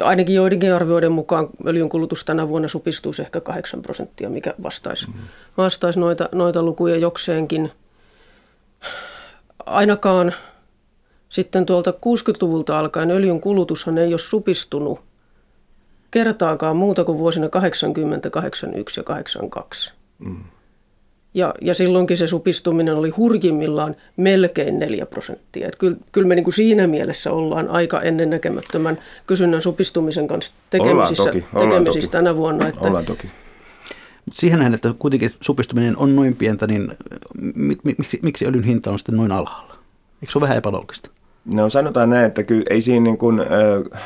ainakin joidenkin arvioiden mukaan öljyn kulutus tänä vuonna supistuisi ehkä 8 prosenttia, mikä vastaisi, mm-hmm. vastaisi noita, noita lukuja jokseenkin. Ainakaan sitten tuolta 60-luvulta alkaen öljyn kulutushan ei ole supistunut kertaakaan muuta kuin vuosina 80, 81 ja 82. Mm. Ja, ja silloinkin se supistuminen oli hurjimmillaan melkein 4 prosenttia. Et kyllä, kyllä me niin kuin siinä mielessä ollaan aika ennennäkemättömän kysynnän supistumisen kanssa tekemisissä, ollaan toki, ollaan tekemisissä toki. tänä vuonna. Että ollaan toki. Siihen nähden, että kuitenkin supistuminen on noin pientä, niin miksi, miksi öljyn hinta on sitten noin alhaalla? Eikö se ole vähän epäloogista? No sanotaan näin, että kyllä ei siinä niin kuin, äh,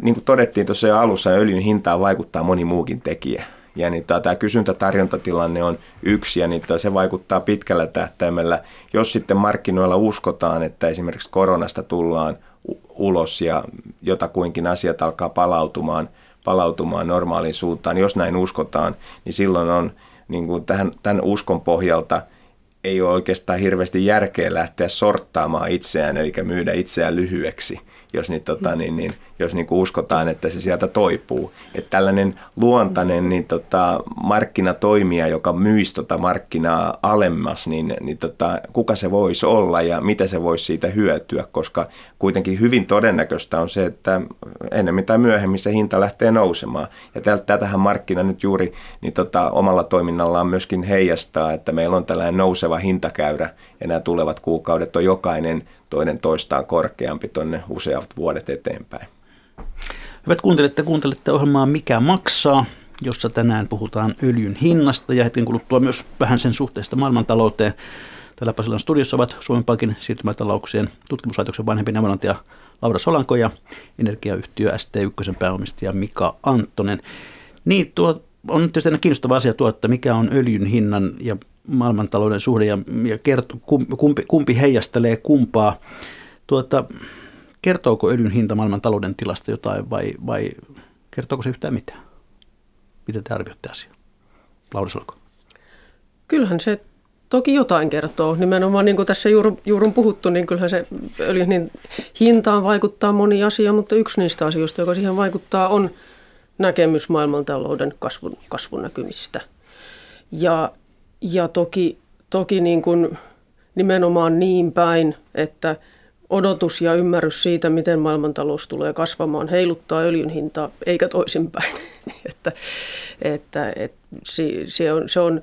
niin kuin todettiin tuossa jo alussa, niin öljyn hintaan vaikuttaa moni muukin tekijä. Ja niin tämä kysyntä-tarjontatilanne on yksi, ja niin se vaikuttaa pitkällä tähtäimellä. Jos sitten markkinoilla uskotaan, että esimerkiksi koronasta tullaan ulos ja jotakuinkin asiat alkaa palautumaan, palautumaan normaaliin suuntaan, jos näin uskotaan, niin silloin on niin kuin tähän, tämän uskon pohjalta ei ole oikeastaan hirveästi järkeä lähteä sorttaamaan itseään, eli myydä itseään lyhyeksi – jos, niin, tota, niin, niin, jos niin uskotaan, että se sieltä toipuu. Että tällainen luontainen niin, tota, markkinatoimija, joka myisi tota markkinaa alemmas, niin, niin tota, kuka se voisi olla ja mitä se voisi siitä hyötyä, koska kuitenkin hyvin todennäköistä on se, että ennemmin tai myöhemmin se hinta lähtee nousemaan. Ja tätähän markkina nyt juuri niin tota, omalla toiminnallaan myöskin heijastaa, että meillä on tällainen nouseva hintakäyrä ja nämä tulevat kuukaudet on jokainen toinen toistaan korkeampi tuonne useat vuodet eteenpäin. Hyvät kuuntelijat, te kuuntelette ohjelmaa Mikä maksaa, jossa tänään puhutaan öljyn hinnasta ja hetken kuluttua myös vähän sen suhteesta maailmantalouteen. Täällä Pasilan studiossa ovat Suomen Pankin siirtymätalouksien tutkimuslaitoksen vanhempi neuvonantaja Laura Solanko ja energiayhtiö ST1 pääomistaja Mika Anttonen. Niin, tuo on tietysti aina kiinnostava asia tuo, että mikä on öljyn hinnan ja maailmantalouden suhde ja, ja kerto, kumpi, kumpi heijastelee kumpaa. Tuota, kertooko öljyn hinta maailmantalouden tilasta jotain vai, vai kertooko se yhtään mitään? Miten te arvioitte asiaa? Lauri Solko. Kyllähän se toki jotain kertoo. Nimenomaan niin kuin tässä juuri, juuri on puhuttu, niin kyllähän se öljyn niin hintaan vaikuttaa moni asia, mutta yksi niistä asioista, joka siihen vaikuttaa, on näkemys maailmantalouden kasvun, kasvun näkymistä. Ja ja toki, toki niin kuin nimenomaan niin päin, että odotus ja ymmärrys siitä, miten maailmantalous tulee kasvamaan, heiluttaa öljyn hintaa, eikä toisinpäin. että, että, että se, on, se on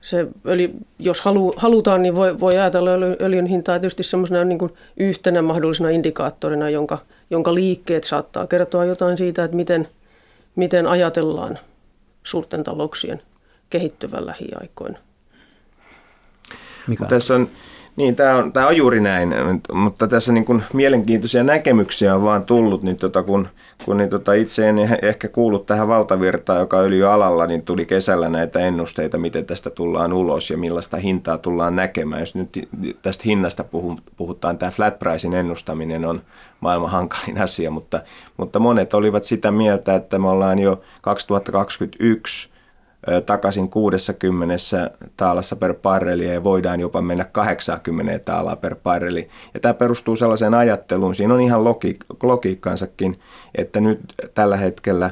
se öljy, jos halu, halutaan, niin voi, voi ajatella öljyn hintaa tietysti semmoisena niin kuin yhtenä mahdollisena indikaattorina, jonka, jonka liikkeet saattaa kertoa jotain siitä, että miten, miten ajatellaan suurten talouksien kehittyvän lähiaikoina. Mikä? Tässä on, niin, tämä on, tämä on juuri näin, mutta tässä niin kuin mielenkiintoisia näkemyksiä on vaan tullut, niin tota, kun, kun niin tota itse en ehkä kuullut tähän valtavirtaan, joka öljyalalla, niin tuli kesällä näitä ennusteita, miten tästä tullaan ulos ja millaista hintaa tullaan näkemään. Jos nyt tästä hinnasta puhutaan, tämä flat pricein ennustaminen on maailman hankalin asia, mutta, mutta monet olivat sitä mieltä, että me ollaan jo 2021 takaisin 60 taalassa per barreli ja voidaan jopa mennä 80 taalaa per barreli. Ja tämä perustuu sellaiseen ajatteluun, siinä on ihan logi- logiikkansakin, että nyt tällä hetkellä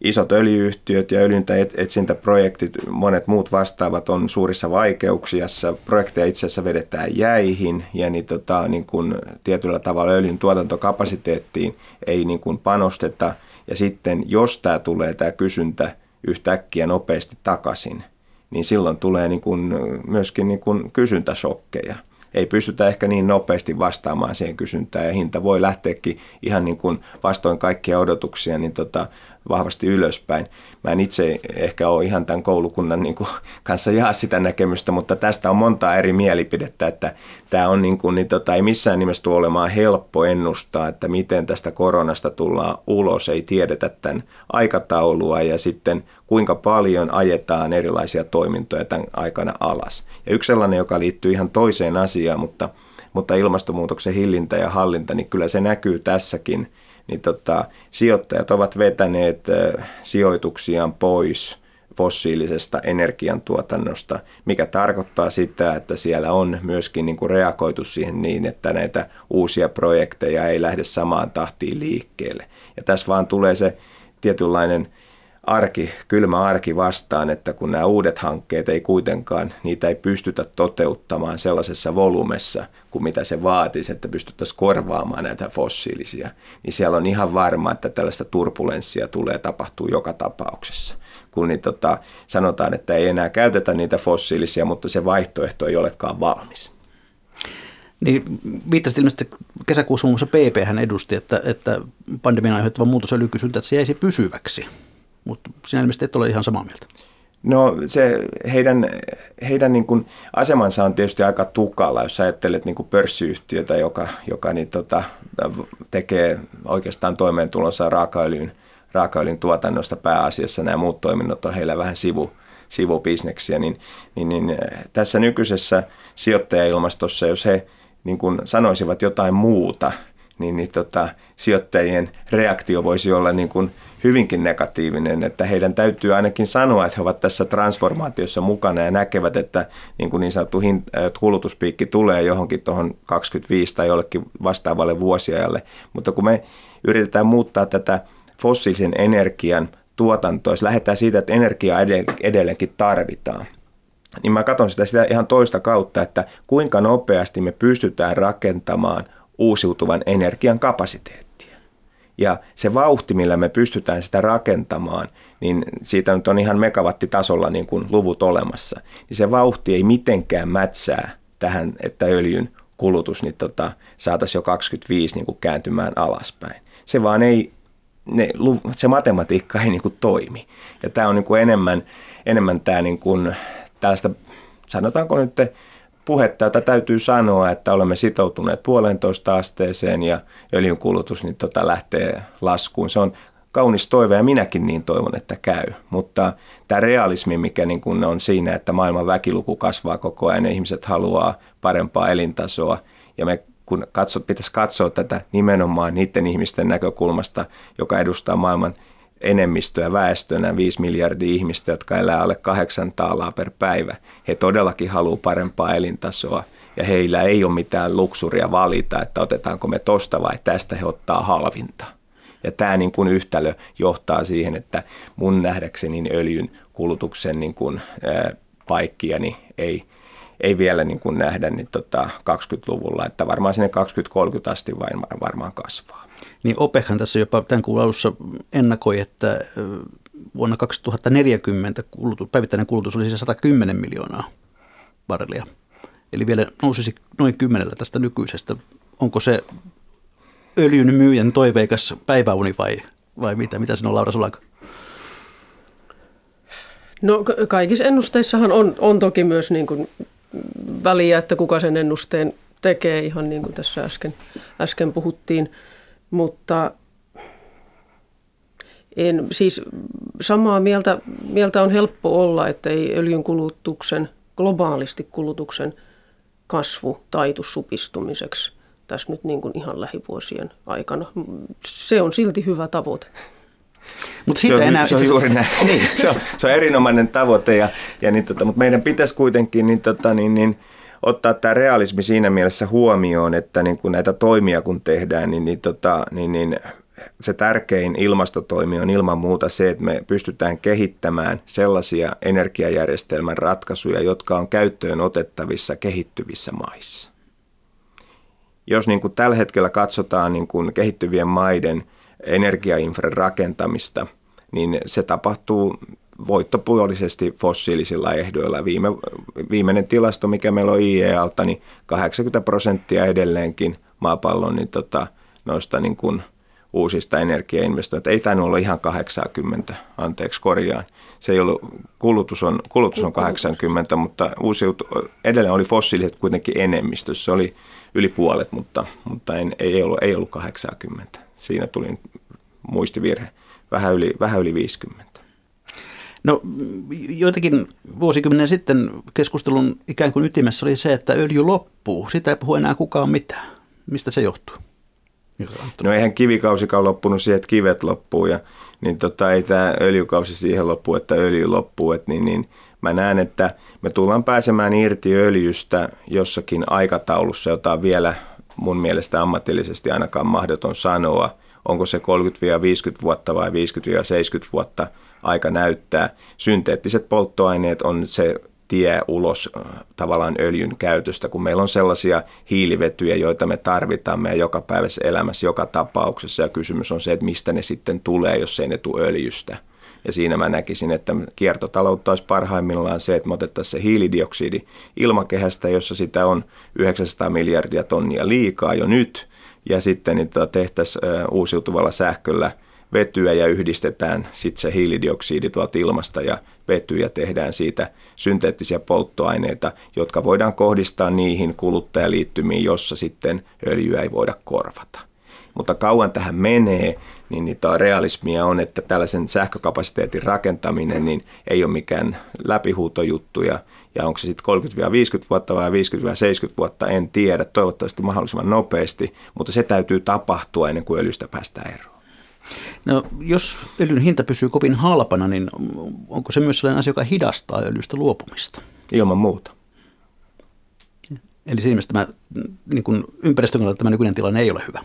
isot öljyyhtiöt ja öljyntäetsintäprojektit, monet muut vastaavat on suurissa vaikeuksissa. Projekteja itse asiassa vedetään jäihin ja niin, tota, niin kun tietyllä tavalla öljyn tuotantokapasiteettiin ei niin kun panosteta. Ja sitten jos tämä tulee tämä kysyntä yhtäkkiä nopeasti takaisin, niin silloin tulee niin kuin myöskin niin kuin kysyntäsokkeja. Ei pystytä ehkä niin nopeasti vastaamaan siihen kysyntään ja hinta voi lähteäkin ihan niin kuin vastoin kaikkia odotuksia niin tota, vahvasti ylöspäin. Mä en itse ehkä ole ihan tämän koulukunnan niin kuin, kanssa jaa sitä näkemystä, mutta tästä on monta eri mielipidettä, että tämä on niin kuin, niin tota, ei missään nimessä tule olemaan helppo ennustaa, että miten tästä koronasta tullaan ulos, ei tiedetä tämän aikataulua ja sitten kuinka paljon ajetaan erilaisia toimintoja tämän aikana alas. Ja yksi sellainen, joka liittyy ihan toiseen asiaan, mutta, mutta ilmastonmuutoksen hillintä ja hallinta, niin kyllä se näkyy tässäkin – niin tota, sijoittajat ovat vetäneet sijoituksiaan pois fossiilisesta energiantuotannosta, mikä tarkoittaa sitä, että siellä on myöskin niin kuin reagoitu siihen niin, että näitä uusia projekteja ei lähde samaan tahtiin liikkeelle. Ja tässä vaan tulee se tietynlainen arki, kylmä arki vastaan, että kun nämä uudet hankkeet ei kuitenkaan, niitä ei pystytä toteuttamaan sellaisessa volumessa kuin mitä se vaatisi, että pystyttäisiin korvaamaan näitä fossiilisia, niin siellä on ihan varma, että tällaista turbulenssia tulee tapahtuu joka tapauksessa. Kun niin tota, sanotaan, että ei enää käytetä niitä fossiilisia, mutta se vaihtoehto ei olekaan valmis. Niin viittasit ilmeisesti kesäkuussa muun muassa PP hän edusti, että, että pandemian aiheuttava muutos öljykysyntä, että se jäisi pysyväksi mutta sinä ilmeisesti et ole ihan samaa mieltä. No se heidän, heidän niin kuin asemansa on tietysti aika tukala, jos ajattelet niin kuin pörssiyhtiötä, joka, joka niin tota, tekee oikeastaan toimeentulonsa raakaöljyn, raakaöljyn tuotannosta pääasiassa. Nämä muut toiminnot on heillä vähän sivu, sivubisneksiä, niin, niin, niin tässä nykyisessä sijoittajailmastossa, jos he niin kuin sanoisivat jotain muuta, niin, niin tota, sijoittajien reaktio voisi olla niin kuin hyvinkin negatiivinen, että heidän täytyy ainakin sanoa, että he ovat tässä transformaatiossa mukana ja näkevät, että niin, kuin niin sanottu kulutuspiikki tulee johonkin tuohon 25 tai jollekin vastaavalle vuosiajalle, mutta kun me yritetään muuttaa tätä fossiilisen energian tuotantoa, jos lähdetään siitä, että energiaa edelleenkin tarvitaan, niin mä katson sitä, sitä ihan toista kautta, että kuinka nopeasti me pystytään rakentamaan uusiutuvan energian kapasiteettia. Ja se vauhti, millä me pystytään sitä rakentamaan, niin siitä nyt on ihan megawattitasolla niin kuin luvut olemassa. Niin se vauhti ei mitenkään mätsää tähän, että öljyn kulutus niin tota, saataisiin jo 25 niin kuin kääntymään alaspäin. Se vaan ei, ne, se matematiikka ei niin kuin toimi. Ja tämä on niin kuin enemmän, enemmän tämä niin kuin, tällaista, sanotaanko nyt puhetta, jota täytyy sanoa, että olemme sitoutuneet puolentoista asteeseen ja öljyn kulutus niin tota lähtee laskuun. Se on kaunis toive ja minäkin niin toivon, että käy. Mutta tämä realismi, mikä niin kun on siinä, että maailman väkiluku kasvaa koko ajan ja ihmiset haluaa parempaa elintasoa ja me kun katsot, pitäisi katsoa tätä nimenomaan niiden ihmisten näkökulmasta, joka edustaa maailman enemmistöä väestönä, 5 miljardia ihmistä, jotka elää alle kahdeksan taalaa per päivä. He todellakin haluavat parempaa elintasoa ja heillä ei ole mitään luksuria valita, että otetaanko me tosta vai tästä he ottaa halvinta. Ja tämä niin kuin yhtälö johtaa siihen, että mun nähdäkseni niin öljyn kulutuksen niin kuin, ää, paikkia niin ei, ei vielä niin kuin nähdä niin tota 20-luvulla, että varmaan sinne 2030 asti vain varmaan kasvaa. Niin OPEChan tässä jopa tämän kuun alussa ennakoi, että vuonna 2040 kulutus, päivittäinen kulutus olisi 110 miljoonaa barrelia. Eli vielä nousisi noin kymmenellä tästä nykyisestä. Onko se öljyn myyjän toiveikas päiväuni vai, vai mitä? Mitä sinun Laura Sulanko? No kaikissa ennusteissahan on, on toki myös niin kuin väliä, että kuka sen ennusteen tekee, ihan niin kuin tässä äsken, äsken puhuttiin. Mutta en, siis samaa mieltä, mieltä on helppo olla, että ei öljyn kulutuksen, globaalisti kulutuksen kasvu taitu supistumiseksi tässä nyt niin kuin ihan lähivuosien aikana. Se on silti hyvä tavoite. Mutta se, on, enää, se on juuri näin. niin. se, on, se on erinomainen tavoite, ja, ja niin, tota, mutta meidän pitäisi kuitenkin niin, tota, niin, niin, ottaa tämä realismi siinä mielessä huomioon, että niin kun näitä toimia kun tehdään, niin, niin, tota, niin, niin se tärkein ilmastotoimi on ilman muuta se, että me pystytään kehittämään sellaisia energiajärjestelmän ratkaisuja, jotka on käyttöön otettavissa kehittyvissä maissa. Jos niin kuin tällä hetkellä katsotaan niin kuin kehittyvien maiden energiainfran rakentamista, niin se tapahtuu voittopuolisesti fossiilisilla ehdoilla. Viime, viimeinen tilasto, mikä meillä on IEAlta, niin 80 prosenttia edelleenkin maapallon niin tota, noista niin kuin uusista energiainvestointeista. Ei tainnut olla ihan 80, anteeksi korjaan. Se ei ollut, kulutus on, kulutus on 80, mutta uusiutu, edelleen oli fossiiliset kuitenkin enemmistö. Se oli yli puolet, mutta, mutta en, ei, ollut, ei ollut 80. Siinä tuli muistivirhe, vähän yli, vähän yli 50. No joitakin vuosikymmenen sitten keskustelun ikään kuin ytimessä oli se, että öljy loppuu. Sitä ei puhu enää kukaan mitään. Mistä se johtuu? No eihän kivikausikaan loppunut siihen, että kivet loppuu ja niin tota, ei tämä öljykausi siihen loppu, että öljy loppuu. Et niin, niin, mä näen, että me tullaan pääsemään irti öljystä jossakin aikataulussa, jota on vielä mun mielestä ammatillisesti ainakaan mahdoton sanoa. Onko se 30-50 vuotta vai 50-70 vuotta – aika näyttää. Synteettiset polttoaineet on se tie ulos äh, tavallaan öljyn käytöstä, kun meillä on sellaisia hiilivetyjä, joita me tarvitaan meidän jokapäiväisessä elämässä joka tapauksessa. Ja kysymys on se, että mistä ne sitten tulee, jos ei ne tule öljystä. Ja siinä mä näkisin, että kiertotaloutta olisi parhaimmillaan se, että me otettaisiin se hiilidioksidi ilmakehästä, jossa sitä on 900 miljardia tonnia liikaa jo nyt, ja sitten niitä tehtäisiin uusiutuvalla sähköllä – vetyä ja yhdistetään sitten se hiilidioksidi tuolta ilmasta ja vetyä ja tehdään siitä synteettisiä polttoaineita, jotka voidaan kohdistaa niihin kuluttajaliittymiin, jossa sitten öljyä ei voida korvata. Mutta kauan tähän menee, niin niitä realismia on, että tällaisen sähkökapasiteetin rakentaminen niin ei ole mikään läpihuutojuttu ja, Ja onko se sitten 30-50 vuotta vai 50-70 vuotta, en tiedä. Toivottavasti mahdollisimman nopeasti, mutta se täytyy tapahtua ennen kuin öljystä päästään eroon. No, jos öljyn hinta pysyy kovin halpana, niin onko se myös sellainen asia, joka hidastaa öljystä luopumista? Ilman muuta. Eli siinä mielessä tämä niin kuin ympäristön kannalta tämä nykyinen tilanne ei ole hyvä.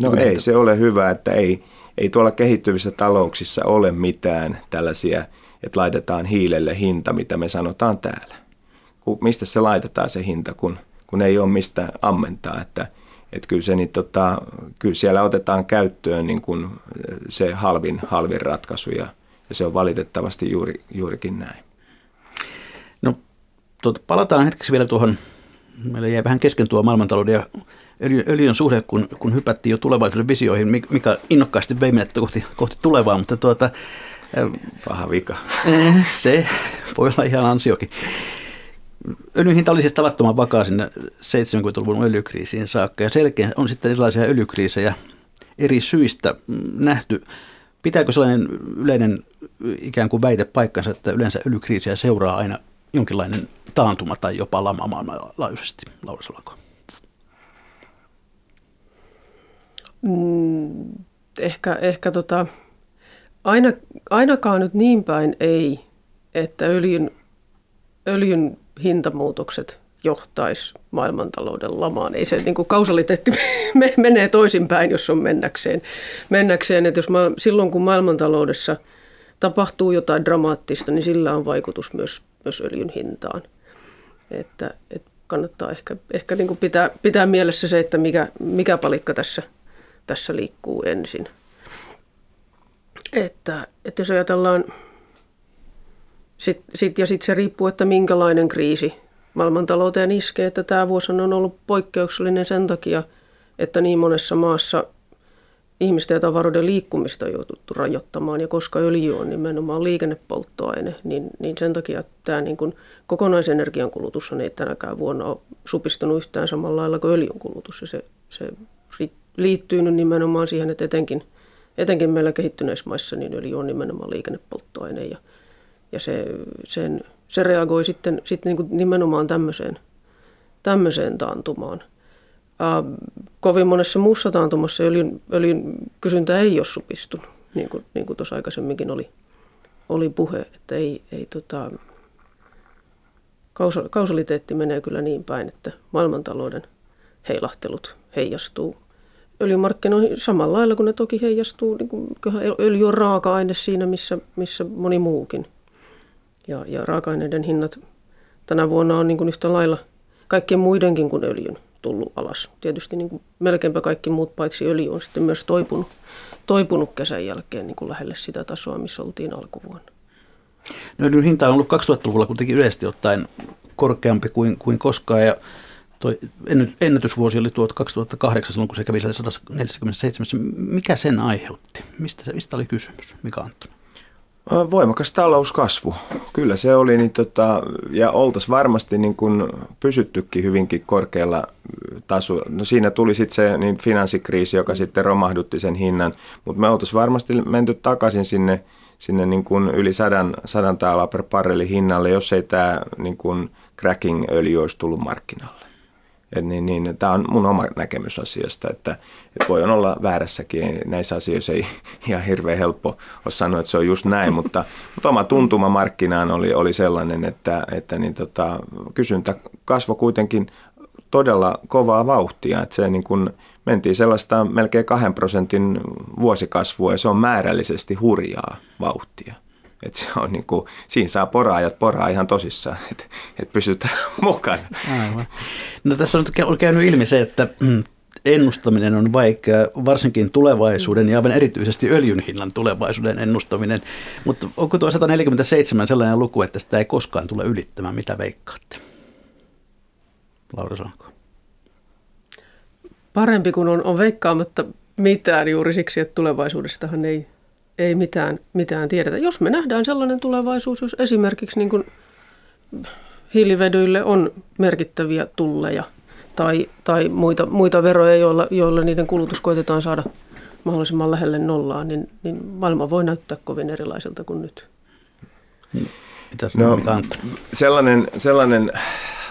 No ei hinta. se ole hyvä, että ei, ei tuolla kehittyvissä talouksissa ole mitään tällaisia, että laitetaan hiilelle hinta, mitä me sanotaan täällä. Mistä se laitetaan se hinta, kun, kun ei ole mistä ammentaa, että – että kyllä, se, niin tota, kyllä siellä otetaan käyttöön niin kuin se halvin, halvin ratkaisu ja, ja se on valitettavasti juuri, juurikin näin. No tuota, palataan hetkeksi vielä tuohon, meillä jäi vähän kesken tuo maailmantalouden ja öljy, öljyn suhde, kun, kun hypättiin jo tulevaisuuden visioihin, mikä innokkaasti vei menet kohti, kohti tulevaa, mutta tuota, Paha vika. Se voi olla ihan ansiokin. Öljyn hinta oli siis tavattoman vakaa sinne 70-luvun öljykriisiin saakka ja selkeä on sitten erilaisia öljykriisejä eri syistä nähty. Pitääkö sellainen yleinen ikään kuin väite paikkansa, että yleensä öljykriisiä seuraa aina jonkinlainen taantuma tai jopa lama maailmanlaajuisesti, Laura Solanko? Mm, ehkä ehkä tota, aina, ainakaan nyt niin päin ei, että öljyn, öljyn hintamuutokset johtaisi maailmantalouden lamaan. Ei se niin kuin kausaliteetti menee toisinpäin, jos on mennäkseen. mennäkseen että jos ma- silloin kun maailmantaloudessa tapahtuu jotain dramaattista, niin sillä on vaikutus myös, myös öljyn hintaan. Että, että kannattaa ehkä, ehkä niin kuin pitää, pitää mielessä se, että mikä, mikä palikka tässä, tässä liikkuu ensin. Että, että jos ajatellaan sit, sit, ja sitten se riippuu, että minkälainen kriisi maailmantalouteen iskee, että tämä vuosi on ollut poikkeuksellinen sen takia, että niin monessa maassa ihmisten ja tavaroiden liikkumista on jouduttu rajoittamaan, ja koska öljy on nimenomaan liikennepolttoaine, niin, niin sen takia tämä niin kuin kokonaisenergian kulutus on ei tänäkään vuonna ole supistunut yhtään samalla lailla kuin öljyn kulutus, ja se, se liittyy nyt nimenomaan siihen, että etenkin, etenkin meillä kehittyneissä maissa niin öljy on nimenomaan liikennepolttoaine, ja ja se, sen, se reagoi sitten, sitten niin kuin nimenomaan tämmöiseen, tämmöiseen taantumaan. Ää, kovin monessa muussa taantumassa öljyn, öljyn kysyntä ei ole supistunut, niin kuin, niin kuin tuossa aikaisemminkin oli, oli puhe, että ei, ei tota, kausaliteetti menee kyllä niin päin, että maailmantalouden heilahtelut heijastuu öljymarkkinoihin samalla lailla kuin ne toki heijastuu. Niin kuin, öljy on raaka-aine siinä, missä, missä moni muukin ja, ja raaka-aineiden hinnat tänä vuonna on niin kuin yhtä lailla kaikkien muidenkin kuin öljyn tullut alas. Tietysti niin kuin melkeinpä kaikki muut paitsi öljy on sitten myös toipunut, toipunut kesän jälkeen niin kuin lähelle sitä tasoa, missä oltiin alkuvuonna. No öljyn hinta on ollut 2000-luvulla kuitenkin yleisesti ottaen korkeampi kuin, kuin koskaan ja toi ennätysvuosi oli tuot 2008, silloin kun se kävi 147. Mikä sen aiheutti? Mistä, se, mistä oli kysymys? Mikä Antoni? Voimakas talouskasvu, kyllä se oli, niin tota, ja oltaisiin varmasti niin kun pysyttykin hyvinkin korkealla tasolla. No siinä tuli sitten se niin finanssikriisi, joka sitten romahdutti sen hinnan, mutta me oltaisiin varmasti menty takaisin sinne, sinne niin kun yli sadan, sadan taalaa per barreli hinnalle, jos ei tämä niin cracking-öljy olisi tullut markkinalle. Et niin, niin, tämä on mun oma näkemys asiasta, että, että voi olla väärässäkin. Näissä asioissa ei ihan hirveän helppo ole sanoa, että se on just näin, mutta, mutta oma tuntuma markkinaan oli, oli sellainen, että, että niin tota, kysyntä kasvoi kuitenkin todella kovaa vauhtia. Että se niin kun, mentiin sellaista melkein kahden prosentin vuosikasvua ja se on määrällisesti hurjaa vauhtia. Että se on niin kuin, siinä saa poraajat poraa ihan tosissaan, että et pysytään mukana. Aivan. No tässä on käynyt ilmi se, että mm, ennustaminen on vaikeaa, varsinkin tulevaisuuden ja aivan erityisesti öljyn hinnan tulevaisuuden ennustaminen. Mutta onko tuo 147 sellainen luku, että sitä ei koskaan tule ylittämään? Mitä veikkaatte? Laura Saanko? Parempi kuin on, on veikkaamatta mitään juuri siksi, että tulevaisuudestahan ei ei mitään, mitään tiedetä. Jos me nähdään sellainen tulevaisuus, jos esimerkiksi niin kuin hiilivedyille on merkittäviä tulleja tai, tai muita, muita veroja, joilla, joilla niiden kulutus koitetaan saada mahdollisimman lähelle nollaa, niin, niin maailma voi näyttää kovin erilaiselta kuin nyt. Mitä no, sellainen, sellainen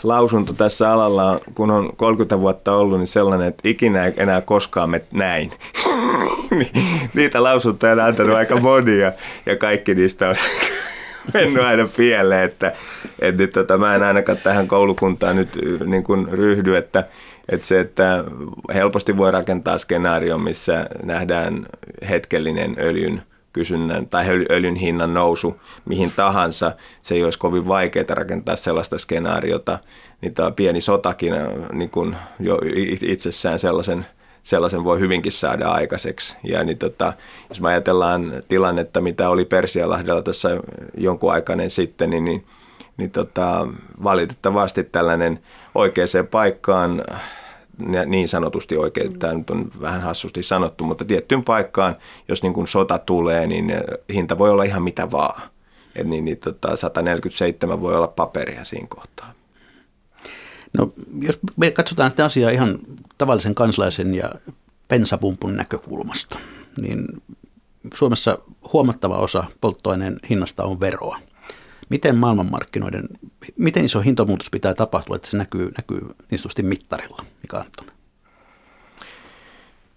lausunto tässä alalla, kun on 30 vuotta ollut, niin sellainen, että ikinä enää koskaan me näin. Niitä lausuntoja on antanut aika monia ja kaikki niistä on mennyt aina pieleen, että, että nyt, tota, mä en ainakaan tähän koulukuntaan nyt niin kuin ryhdy, että, että se, että helposti voi rakentaa skenaario, missä nähdään hetkellinen öljyn kysynnän tai öljyn hinnan nousu mihin tahansa, se ei olisi kovin vaikeaa rakentaa sellaista skenaariota, niin tämä pieni sotakin niin kuin jo itsessään sellaisen, sellaisen voi hyvinkin saada aikaiseksi. Ja niin tota, jos me ajatellaan tilannetta, mitä oli Persialahdella tässä jonkun aikainen sitten, niin, niin, niin tota, valitettavasti tällainen oikeaan paikkaan niin sanotusti oikein, mm. tämä nyt on vähän hassusti sanottu, mutta tiettyyn paikkaan, jos niin kuin sota tulee, niin hinta voi olla ihan mitä vaan. Et niin, niin tota, 147 voi olla paperia siinä kohtaa. No, jos me katsotaan sitä asiaa ihan tavallisen kansalaisen ja pensapumpun näkökulmasta, niin Suomessa huomattava osa polttoaineen hinnasta on veroa. Miten maailmanmarkkinoiden, miten iso hintamuutos pitää tapahtua, että se näkyy, näkyy niin sanotusti mittarilla, Mika Anttonen?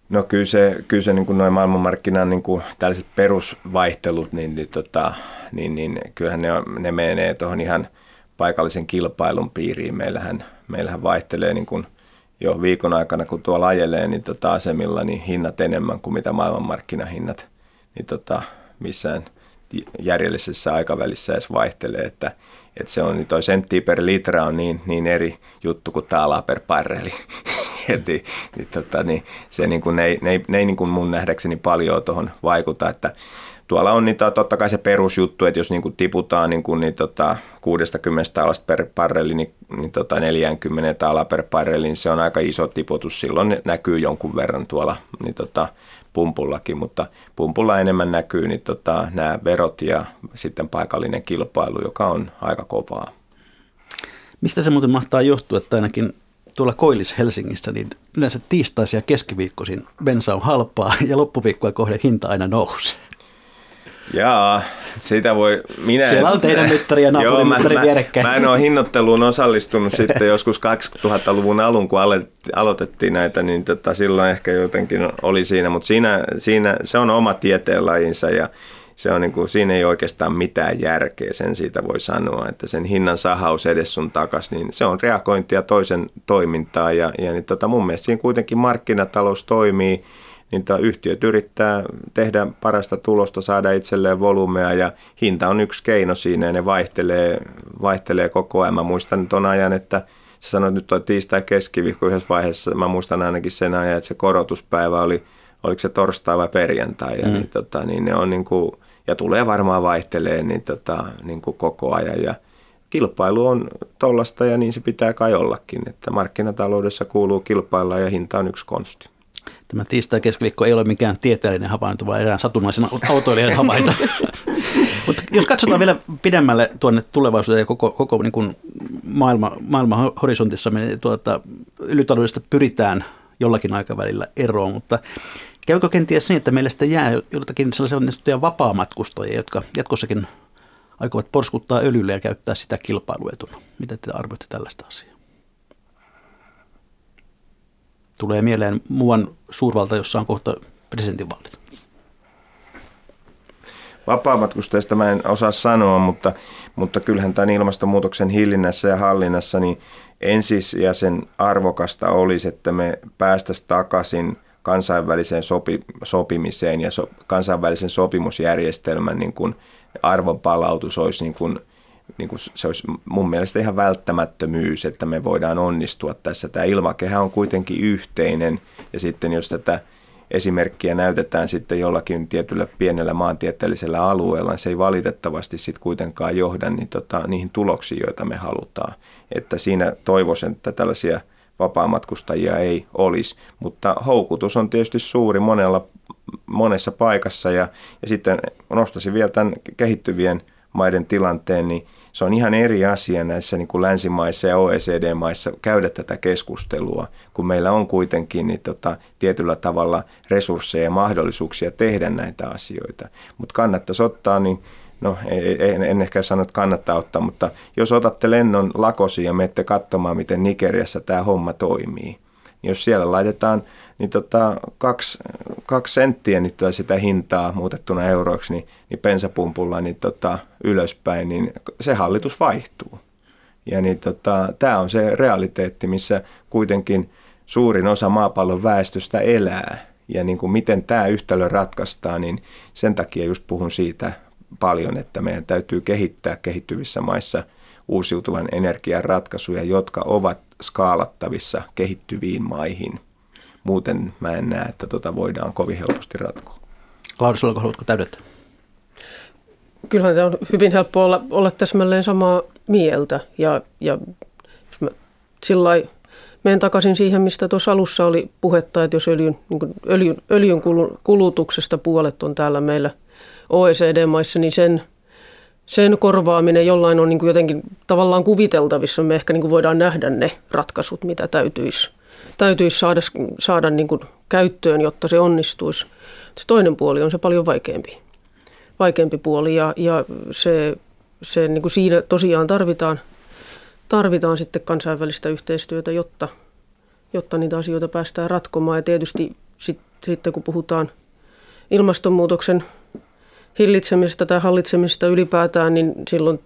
No kyllä se, kyllä se niin kuin noin maailmanmarkkinan niin kuin tällaiset perusvaihtelut, niin, niin, tota, niin, niin kyllähän ne, on, ne menee tuohon ihan paikallisen kilpailun piiriin. Meillähän, meillähän vaihtelee niin kuin jo viikon aikana, kun tuolla ajelee, niin tota asemilla niin hinnat enemmän kuin mitä maailmanmarkkinahinnat niin tota, missään – järjellisessä aikavälissä edes vaihtelee, että, että se on, niin toi sentti per litra on niin, niin eri juttu kuin taalaa per barreli. niin, niin, tota, niin, se niin kuin, ne ne ne ei niin kuin mun nähdäkseni paljon tuohon vaikuta, että tuolla on niitä, totta kai se perusjuttu, että jos niin kuin tiputaan niin niin, tota, 60 taalasta per barreli, niin, niin tota 40 taalaa per barreli, niin se on aika iso tiputus. Silloin näkyy jonkun verran tuolla niin tota, pumpullakin, mutta pumpulla enemmän näkyy niin tota, nämä verot ja sitten paikallinen kilpailu, joka on aika kovaa. Mistä se muuten mahtaa johtua, että ainakin tuolla Koillis Helsingissä, niin yleensä tiistaisin ja keskiviikkoisin bensa on halpaa ja loppuviikkoa kohden hinta aina nousee? Jaa, sitä voi minä... Siellä on teidän mittari ja naapurin mä, mittari vierekkäin. Mä, mä en ole hinnoitteluun osallistunut sitten. Joskus 2000-luvun alun, kun aloitettiin näitä, niin tota, silloin ehkä jotenkin oli siinä, mutta siinä, siinä se on oma tieteenlajinsa ja se on niin kuin, siinä ei oikeastaan mitään järkeä, sen siitä voi sanoa, että sen hinnan sahaus edes sun takas, niin se on reagointia toisen toimintaa ja, ja niin tota, mun mielestä siinä kuitenkin markkinatalous toimii, niin tämä yhtiöt yrittää tehdä parasta tulosta, saada itselleen volumea ja hinta on yksi keino siinä ja ne vaihtelee, vaihtelee koko ajan. Mä muistan ton ajan, että sä sanoit nyt tuo tiistai keskiviikko yhdessä vaiheessa, mä muistan ainakin sen ajan, että se korotuspäivä oli, oliko se torstai vai perjantai ja mm. niin, tota, niin ne on niin kuin, ja tulee varmaan vaihtelee niin, tota, niin kuin koko ajan ja kilpailu on tollasta ja niin se pitää kai ollakin, että markkinataloudessa kuuluu kilpailla ja hinta on yksi konsti. Tämä tiistai keskiviikko ei ole mikään tieteellinen havainto, vaan erään satunnaisen autoilijan havainto. Mutta jos katsotaan vielä pidemmälle tuonne tulevaisuuteen ja koko, koko niin kuin maailma, maailman horisontissa, niin tuota, ylytaloudesta pyritään jollakin aikavälillä eroon, mutta käykö kenties niin, että meillä sitten jää jotakin sellaisia niin vapaamatkustajia, jotka jatkossakin aikovat porskuttaa öljylle ja käyttää sitä kilpailuetuna? Mitä te arvoitte tällaista asiaa? Tulee mieleen muuan suurvalta, jossa on kohta presidentinvallit. Vapaamatkustajista mä en osaa sanoa, mutta, mutta kyllähän tämän ilmastonmuutoksen hillinnässä ja hallinnassa niin ensisijaisen arvokasta olisi, että me päästäisiin takaisin kansainväliseen sopi, sopimiseen ja so, kansainvälisen sopimusjärjestelmän niin kuin arvonpalautus olisi niin kuin niin kuin se olisi mun mielestä ihan välttämättömyys, että me voidaan onnistua tässä. Tämä ilmakehä on kuitenkin yhteinen ja sitten jos tätä esimerkkiä näytetään sitten jollakin tietyllä pienellä maantieteellisellä alueella, niin se ei valitettavasti sitten kuitenkaan johda niin tota, niihin tuloksiin, joita me halutaan. Että siinä toivoisin, että tällaisia vapaamatkustajia ei olisi, mutta houkutus on tietysti suuri monella, monessa paikassa ja, ja sitten nostaisin vielä tämän kehittyvien maiden tilanteen, niin se on ihan eri asia näissä niin kuin länsimaissa ja OECD-maissa käydä tätä keskustelua, kun meillä on kuitenkin niin tota, tietyllä tavalla resursseja ja mahdollisuuksia tehdä näitä asioita. Mutta kannattaisi ottaa niin no en, en ehkä sano, että kannattaa ottaa, mutta jos otatte lennon lakosi ja menette katsomaan, miten Nigeriassa tämä homma toimii, niin jos siellä laitetaan niin tota, kaksi, kaksi senttiä niin tota sitä hintaa muutettuna euroiksi, niin, niin pensapumpulla niin tota, ylöspäin, niin se hallitus vaihtuu. Ja niin tota, tämä on se realiteetti, missä kuitenkin suurin osa maapallon väestöstä elää. Ja niin kuin miten tämä yhtälö ratkaistaan, niin sen takia just puhun siitä paljon, että meidän täytyy kehittää kehittyvissä maissa uusiutuvan energian ratkaisuja, jotka ovat skaalattavissa kehittyviin maihin. Muuten mä en näe, että tota voidaan kovin helposti ratkoa. Lauri, sulla haluatko täydentää? Kyllähän se on hyvin helppo olla, olla täsmälleen samaa mieltä. Ja, ja jos mä sillä menen takaisin siihen, mistä tuossa alussa oli puhetta, että jos öljyn, niin öljyn, öljyn kulutuksesta puolet on täällä meillä OECD-maissa, niin sen, sen korvaaminen jollain on niin kuin jotenkin tavallaan kuviteltavissa. Me ehkä niin kuin voidaan nähdä ne ratkaisut, mitä täytyisi, täytyisi saada, saada niin kuin käyttöön, jotta se onnistuisi. Se toinen puoli on se paljon vaikeampi, vaikeampi puoli ja, ja se, se niin kuin siinä tosiaan tarvitaan – tarvitaan sitten kansainvälistä yhteistyötä, jotta, jotta niitä asioita päästään ratkomaan. Ja tietysti sit, sitten kun puhutaan ilmastonmuutoksen hillitsemisestä tai hallitsemisesta ylipäätään, niin silloin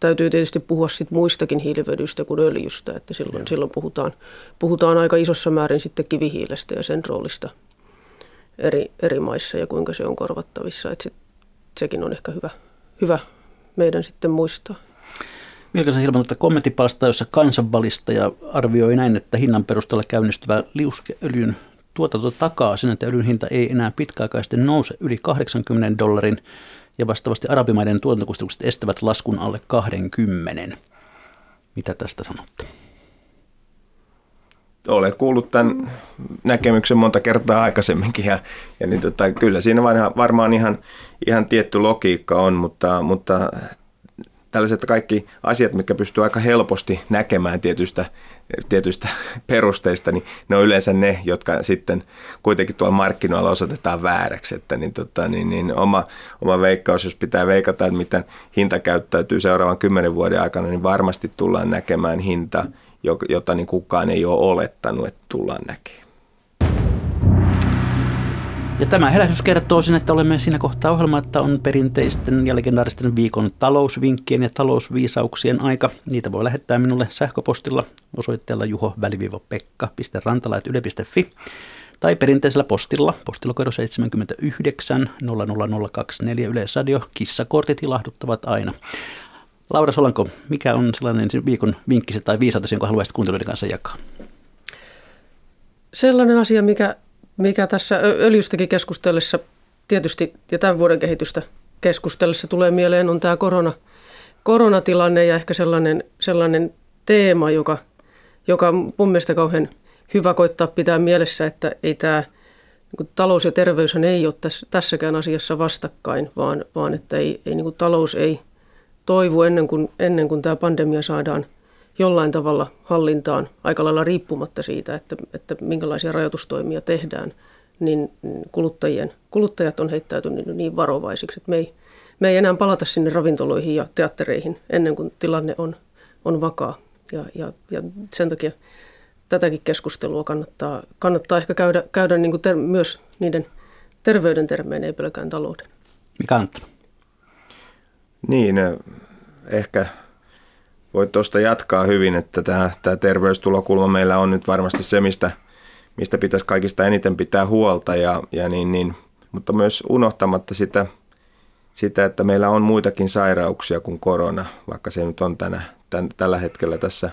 täytyy tietysti puhua sit muistakin hiilivedystä kuin öljystä. Että silloin, silloin puhutaan, puhutaan aika isossa määrin sitten kivihiilestä ja sen roolista eri, eri maissa ja kuinka se on korvattavissa. Että se, sekin on ehkä hyvä, hyvä meidän sitten muistaa. Vilkasen ilmoittaa kommenttipalsta, jossa kansanvalistaja arvioi näin, että hinnan perusteella käynnistyvä liuskeöljyn tuotanto takaa sen, että öljyn hinta ei enää pitkäaikaisesti nouse yli 80 dollarin ja vastaavasti arabimaiden tuotantokustannukset estävät laskun alle 20. Mitä tästä sanotte? Olen kuullut tämän näkemyksen monta kertaa aikaisemminkin ja, ja niin tota, kyllä siinä varmaan ihan, ihan tietty logiikka on, mutta, mutta tällaiset kaikki asiat, mitkä pystyy aika helposti näkemään tietystä, tietystä perusteista, niin ne on yleensä ne, jotka sitten kuitenkin tuolla markkinoilla osoitetaan vääräksi. Että niin, tota, niin, niin oma, oma veikkaus, jos pitää veikata, että miten hinta käyttäytyy seuraavan kymmenen vuoden aikana, niin varmasti tullaan näkemään hinta, jota niin kukaan ei ole olettanut, että tullaan näkemään. Ja tämä herätys kertoo sen, että olemme siinä kohtaa ohjelmaa, että on perinteisten ja legendaaristen viikon talousvinkkien ja talousviisauksien aika. Niitä voi lähettää minulle sähköpostilla osoitteella juho-pekka.rantala.yle.fi tai perinteisellä postilla, postilokero 79 00024 Yleisradio. Kissakortit ilahduttavat aina. Laura Solanko, mikä on sellainen viikon vinkkisi tai viisautesi, jonka haluaisit kuuntelijoiden kanssa jakaa? Sellainen asia, mikä mikä tässä öljystäkin keskustellessa tietysti ja tämän vuoden kehitystä keskustellessa tulee mieleen on tämä korona, koronatilanne ja ehkä sellainen, sellainen teema, joka, joka mun mielestä kauhean hyvä koittaa pitää mielessä, että ei tämä niin talous ja terveys ei ole tässä, tässäkään asiassa vastakkain, vaan, vaan että ei, ei, niin talous ei toivu ennen kuin, ennen kuin tämä pandemia saadaan jollain tavalla hallintaan aika lailla riippumatta siitä, että, että minkälaisia rajoitustoimia tehdään, niin kuluttajien, kuluttajat on heittäytynyt niin varovaisiksi, että me ei, me ei enää palata sinne ravintoloihin ja teattereihin ennen kuin tilanne on, on vakaa. Ja, ja, ja sen takia tätäkin keskustelua kannattaa, kannattaa ehkä käydä, käydä niin kuin ter, myös niiden terveyden termeen, ei pelkään talouden. Mikä on? Niin, ehkä voit tuosta jatkaa hyvin, että tämä, tämä terveystulokulma meillä on nyt varmasti se, mistä, mistä pitäisi kaikista eniten pitää huolta, ja, ja niin, niin, mutta myös unohtamatta sitä, sitä, että meillä on muitakin sairauksia kuin korona, vaikka se nyt on tänä, tämän, tällä hetkellä tässä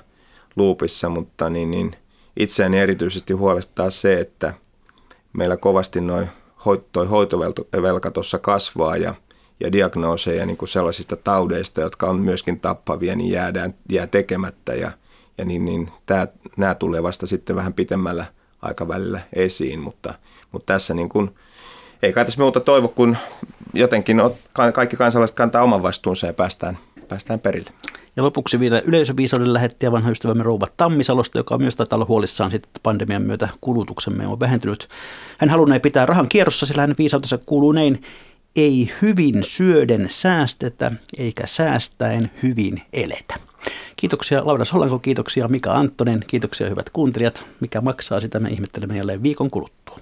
luupissa, mutta niin, niin itseäni erityisesti huolestuttaa se, että meillä kovasti noin toi hoitovelka tuossa kasvaa ja – ja diagnooseja niin kuin sellaisista taudeista, jotka on myöskin tappavia, niin jäädään, jää tekemättä ja, ja niin, niin tämä, nämä tulee vasta sitten vähän pitemmällä aikavälillä esiin, mutta, mutta tässä niin kuin, ei kai tässä muuta toivo, kun jotenkin kaikki kansalaiset kantaa oman vastuunsa ja päästään, päästään perille. Ja lopuksi vielä yleisöviisauden lähettäjä vanha ystävämme Rouva Tammisalosta, joka on myös taitaa olla huolissaan että pandemian myötä kulutuksemme on vähentynyt. Hän halunnee pitää rahan kierrossa, sillä hänen viisautensa kuuluu näin, ei hyvin syöden säästetä, eikä säästäen hyvin eletä. Kiitoksia Laura Solanko, kiitoksia Mika Anttonen, kiitoksia hyvät kuuntelijat. Mikä maksaa sitä me ihmettelemme jälleen viikon kuluttua.